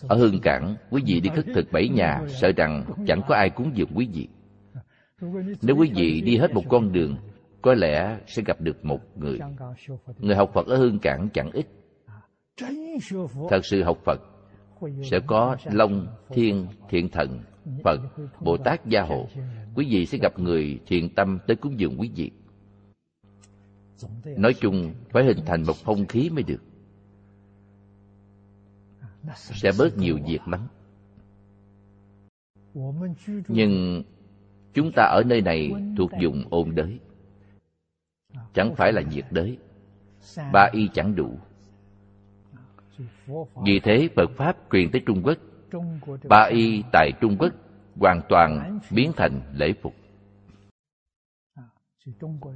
ở hương cảng, quý vị đi khất thực bảy nhà, sợ rằng chẳng có ai cúng dường quý vị. Nếu quý vị đi hết một con đường, có lẽ sẽ gặp được một người. Người học phật ở hương cảng chẳng ít. Thật sự học phật sẽ có long, thiên, thiện thần, phật, bồ tát gia hộ. Quý vị sẽ gặp người thiện tâm tới cúng dường quý vị. Nói chung phải hình thành một phong khí mới được sẽ bớt nhiều việc lắm. Nhưng chúng ta ở nơi này thuộc vùng ôn đới. Chẳng phải là nhiệt đới. Ba y chẳng đủ. Vì thế phật pháp truyền tới trung quốc, ba y tại trung quốc hoàn toàn biến thành lễ phục.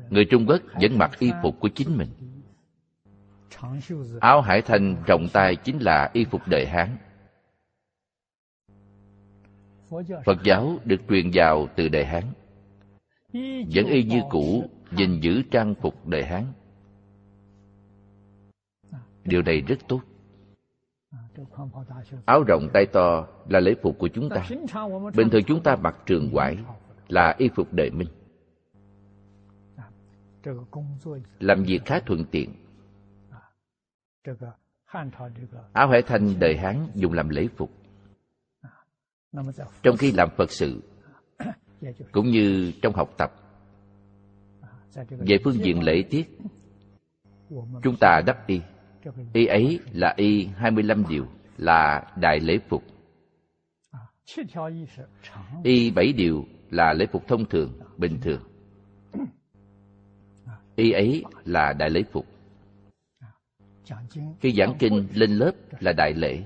Người trung quốc vẫn mặc y phục của chính mình áo hải thanh trọng tay chính là y phục đời hán. phật giáo được truyền vào từ đời hán. vẫn y như cũ gìn giữ trang phục đời hán. Điều này rất tốt. áo rộng tay to là lễ phục của chúng ta. Bình thường chúng ta mặc trường quải là y phục đời minh làm việc khá thuận tiện áo hải thanh đời hán dùng làm lễ phục. trong khi làm phật sự [COUGHS] cũng như trong học tập. về phương diện lễ tiết chúng ta đắp y. y ấy là y 25 điều là đại lễ phục. y bảy điều là lễ phục thông thường bình thường. [COUGHS] y ấy là đại lễ phục khi giảng kinh, lên lớp là đại lễ.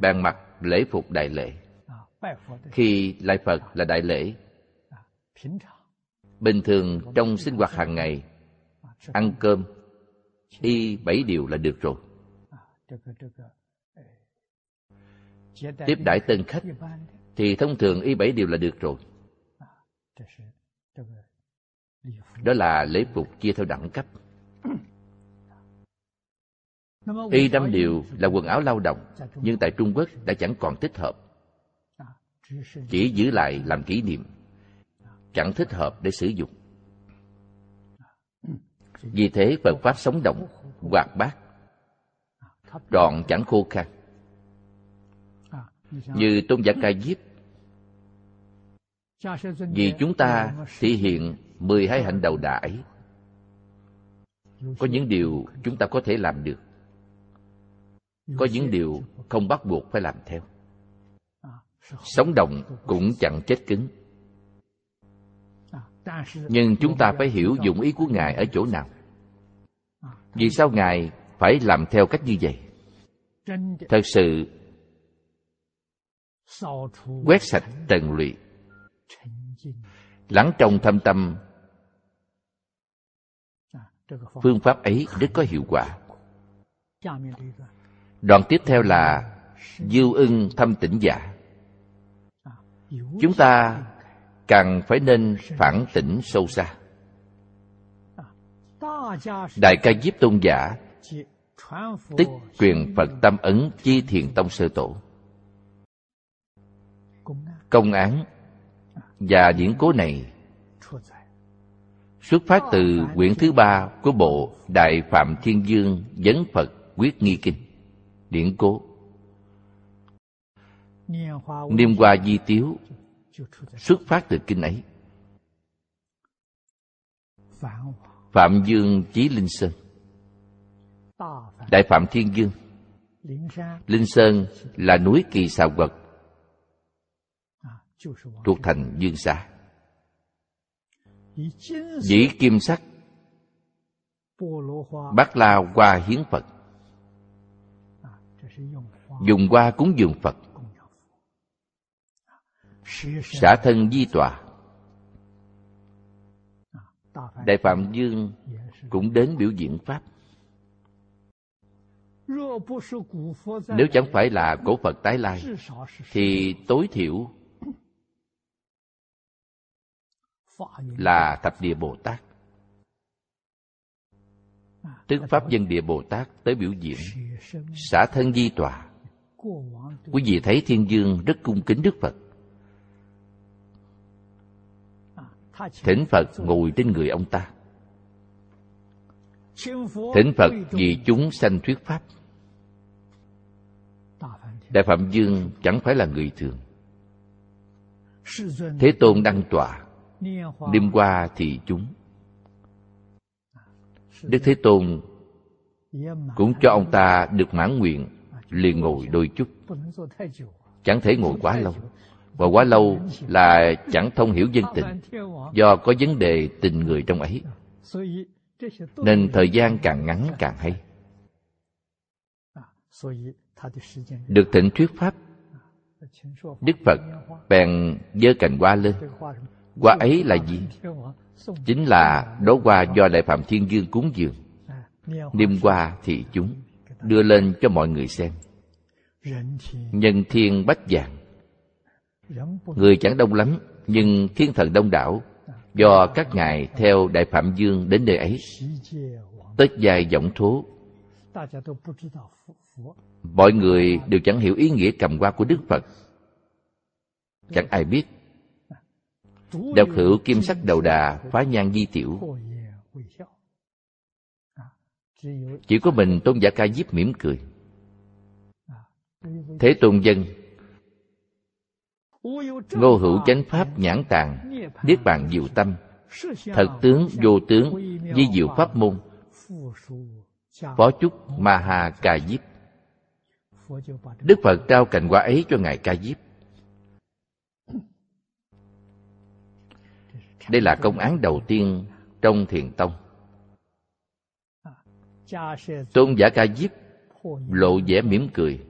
Bàn mặt, lễ phục đại lễ. Khi lại phật là đại lễ. Bình thường trong sinh hoạt hàng ngày, ăn cơm, y bảy điều là được rồi. Tiếp đãi tân khách, thì thông thường y bảy điều là được rồi. Đó là lễ phục chia theo đẳng cấp y năm điều là quần áo lao động nhưng tại trung quốc đã chẳng còn thích hợp. Chỉ giữ lại làm kỷ niệm chẳng thích hợp để sử dụng. Vì thế phật pháp sống động hoạt bát trọn chẳng khô khan. Như tôn giả ca diếp vì chúng ta thể hiện mười hai hạnh đầu đãi có những điều chúng ta có thể làm được có những điều không bắt buộc phải làm theo. Sống động cũng chẳng chết cứng. Nhưng chúng ta phải hiểu dụng ý của ngài ở chỗ nào. Vì sao ngài phải làm theo cách như vậy? Thật sự, quét sạch trần lụy, lắng trong thâm tâm. Phương pháp ấy rất có hiệu quả đoạn tiếp theo là diêu ưng thâm tỉnh giả. Chúng ta càng phải nên phản tỉnh sâu xa. Đại ca diếp tôn giả tích truyền phật tâm ấn chi thiền tông sơ tổ. Công án và diễn cố này xuất phát từ quyển thứ ba của bộ đại phạm thiên dương vấn phật quyết nghi kinh điển cố. Niêm hoa di tiếu xuất phát từ kinh ấy. Phạm dương chí linh sơn. Đại phạm thiên dương. Linh sơn là núi kỳ xà quật thuộc thành dương xã dĩ kim sắc bát la hoa hiến phật dùng qua cúng dường phật. Xả thân di tòa. Đại phạm dương cũng đến biểu diễn pháp. Nếu chẳng phải là cổ phật tái lai, thì tối thiểu là thập địa bồ tát. Tức pháp dân địa bồ tát tới biểu diễn, xả thân di tòa quý vị thấy thiên dương rất cung kính đức phật. Thỉnh phật ngồi trên người ông ta. Thỉnh phật vì chúng sanh thuyết pháp. Đại phạm dương chẳng phải là người thường. Thế tôn đăng tọa, đêm qua thì chúng. Đức thế tôn cũng cho ông ta được mãn nguyện liền ngồi đôi chút. Chẳng thể ngồi quá lâu. Và quá lâu là chẳng thông hiểu dân tình, do có vấn đề tình người trong ấy. Nên thời gian càng ngắn càng hay. Được thịnh thuyết pháp, đức phật bèn giơ cành hoa lên. Hoa ấy là gì? Chính là đóa hoa do đại phạm thiên dương cúng dường. Niêm hoa thì chúng đưa lên cho mọi người xem. Nhân thiên bách dạng người chẳng đông lắm, nhưng thiên thần đông đảo, do các ngài theo đại phạm dương đến nơi ấy, tất dài giọng thố. Mọi người đều chẳng hiểu ý nghĩa cầm hoa của đức phật. Chẳng ai biết độc hữu kim sắc đầu đà phá nhan di tiểu chỉ có mình tôn giả ca diếp mỉm cười. Thế tôn dân, ngô hữu chánh pháp nhãn tàng, niết bàn diệu tâm, thật tướng vô tướng, di diệu pháp môn, phó chúc ma ha ca diếp. Đức phật trao cành hoa ấy cho ngài ca diếp. Đây là công án đầu tiên trong thiền tông tôn giả ca diếp lộ vẻ mỉm cười.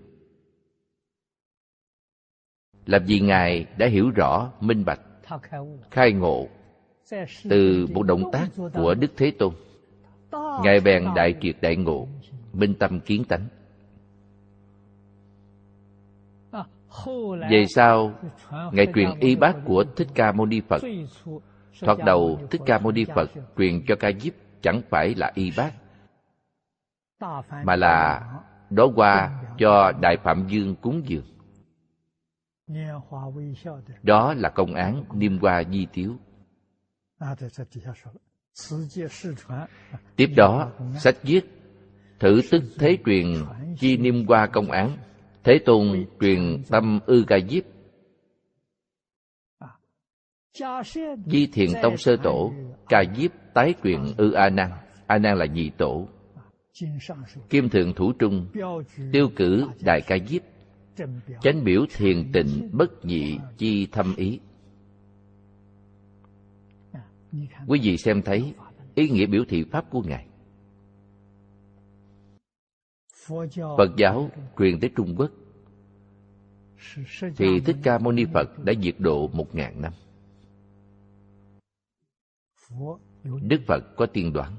Làm vì ngài đã hiểu rõ minh bạch khai ngộ từ một động tác của đức thế tôn. ngài bèn đại triệt đại ngộ minh tâm kiến tánh. Về sau ngài truyền y bát của thích ca mâu ni phật. thoạt đầu thích ca mâu ni phật truyền cho ca diếp chẳng phải là y bát mà là đó qua cho đại phạm dương cúng dường. Đó là công án niêm hoa di tiếu tiếp đó sách viết thử tức thế truyền chi niêm hoa công án. Thế tôn truyền tâm ư ca diếp. Di thiền tông sơ tổ ca diếp tái truyền ư a nan. A nan là nhị tổ kim thượng thủ trung tiêu cử đại ca diếp chánh biểu thiền tịnh bất nhị chi thâm ý. Quý vị xem thấy ý nghĩa biểu thị pháp của ngài. Phật giáo truyền tới trung quốc. Thì thích ca mâu ni phật đã diệt độ một ngàn năm. Đức phật có tiên đoán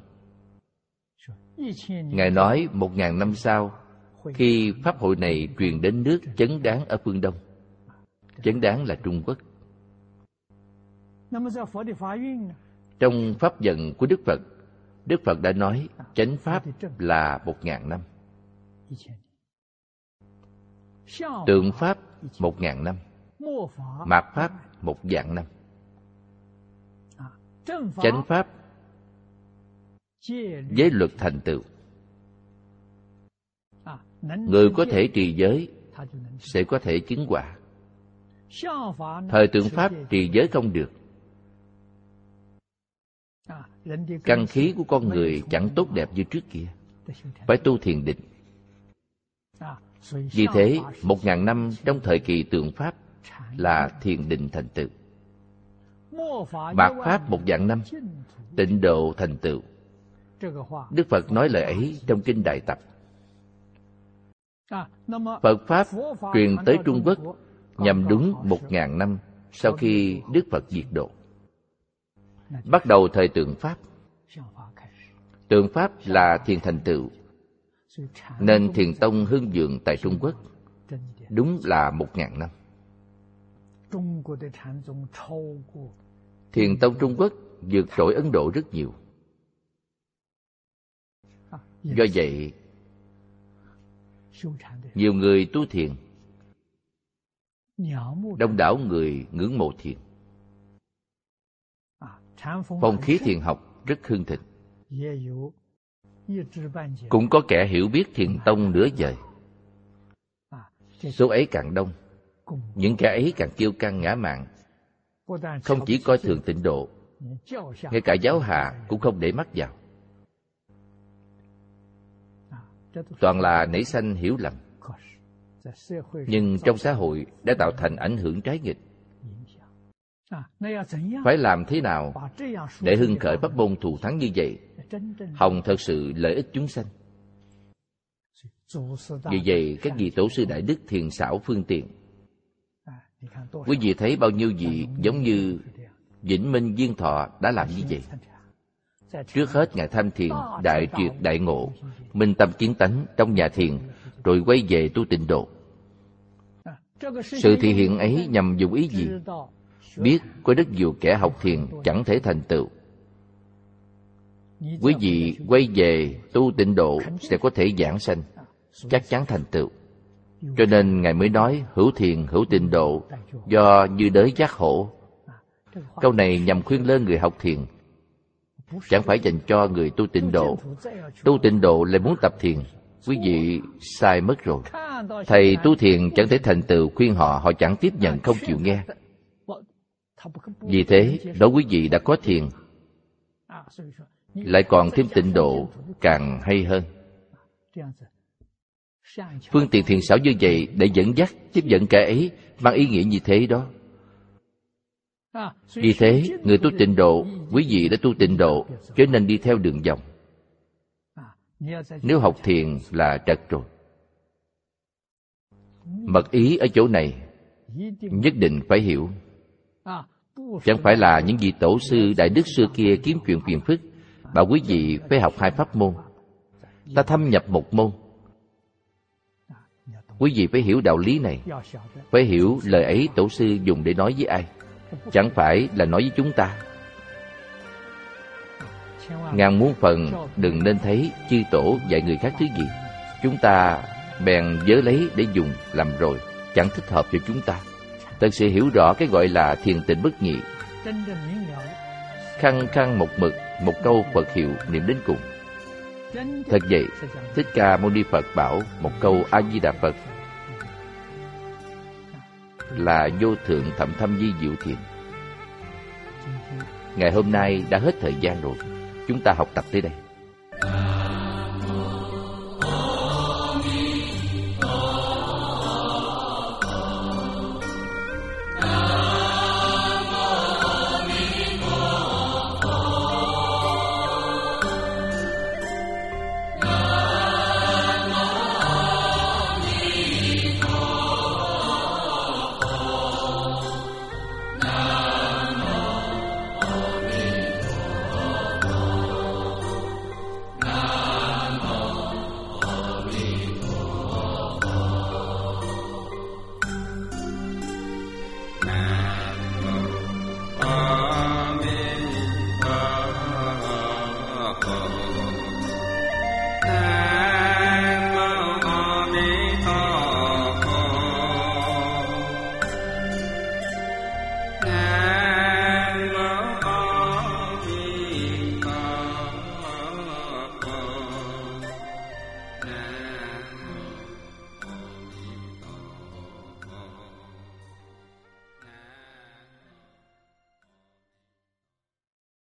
ngài nói một ngàn năm sau khi pháp hội này truyền đến nước chấn đáng ở phương đông. Chấn đáng là trung quốc. Trong pháp vận của đức phật đức phật đã nói chánh pháp là một ngàn năm. Tượng pháp một ngàn năm mạt pháp một vạn năm. Chánh pháp giới luật thành tựu. Người có thể trì giới sẽ có thể chứng quả thời tượng pháp trì giới không được. Căn khí của con người chẳng tốt đẹp như trước kia. Phải tu thiền định. Vì thế một ngàn năm trong thời kỳ tượng pháp là thiền định thành tựu. Mạt pháp một vạn năm tịnh độ thành tựu đức phật nói lời ấy trong kinh đại tập. phật pháp truyền tới trung quốc nhằm đúng một ngàn năm sau khi đức phật diệt độ. Bắt đầu thời tượng pháp. Tượng pháp là thiền thành tựu. Nên thiền tông hưng dượng tại trung quốc đúng là một ngàn năm. Thiền tông trung quốc vượt trội ấn độ rất nhiều do vậy, nhiều người tu thiền, đông đảo người ngưỡng mộ thiền. Phong khí thiền học rất hưng thịnh. Cũng có kẻ hiểu biết thiền tông nửa vời. Số ấy càng đông, những kẻ ấy càng kiêu căng ngã mạn. Không chỉ coi thường tịnh độ, ngay cả giáo hạ cũng không để mắt vào. Toàn là nảy sanh hiểu lầm. Nhưng trong xã hội đã tạo thành ảnh hưởng trái nghịch. Phải làm thế nào để hưng khởi pháp môn thù thắng như vậy? Hồng thật sự lợi ích chúng sanh. Vì vậy, các vị tổ sư đại đức thiền xảo phương tiện, quý vị thấy bao nhiêu vị giống như vĩnh minh viên thọ đã làm như vậy? Trước hết ngài tham thiền đại triệt đại ngộ. Minh tâm kiến tánh trong nhà thiền, rồi quay về tu tịnh độ. Sự thị hiện ấy nhằm dùng ý gì? Biết có rất nhiều kẻ học thiền chẳng thể thành tựu. Quý vị quay về tu tịnh độ sẽ có thể giảng sanh, chắc chắn thành tựu. Cho nên ngài mới nói hữu thiền, hữu tịnh độ do như đới giác hổ. Câu này nhằm khuyên lên người học thiền chẳng phải dành cho người tu tịnh độ. Tu tịnh độ lại muốn tập thiền. Quý vị sai mất rồi. Thầy tu thiền chẳng thể thành tựu khuyên họ họ chẳng tiếp nhận không chịu nghe. Vì thế đó quý vị đã có thiền, lại còn thêm tịnh độ càng hay hơn. Phương tiện thiền xảo như vậy để dẫn dắt, tiếp dẫn kẻ ấy, mang ý nghĩa như thế đó vì thế, người tu tịnh độ, quý vị đã tu tịnh độ, cho nên đi theo đường vòng nếu học thiền là trật rồi. Mật ý ở chỗ này, nhất định phải hiểu. Chẳng phải là những vị tổ sư, đại đức xưa kia kiếm chuyện phiền phức, bảo quý vị phải học hai pháp môn. Ta thâm nhập một môn. Quý vị phải hiểu đạo lý này, phải hiểu lời ấy tổ sư dùng để nói với ai chẳng phải là nói với chúng ta. Ngàn muôn phần đừng nên thấy chư tổ dạy người khác thứ gì. Chúng ta bèn nhớ lấy để dùng làm rồi, chẳng thích hợp cho chúng ta. Thật sự hiểu rõ cái gọi là thiền tịnh bất nhị. Khăng khăng một mực, một câu phật hiệu niệm đến cùng. Thật vậy, thích ca mâu ni phật bảo một câu a di đà phật là vô thượng thậm thâm di diệu thiền. Ngày hôm nay đã hết thời gian rồi. Chúng ta học tập tới đây. À.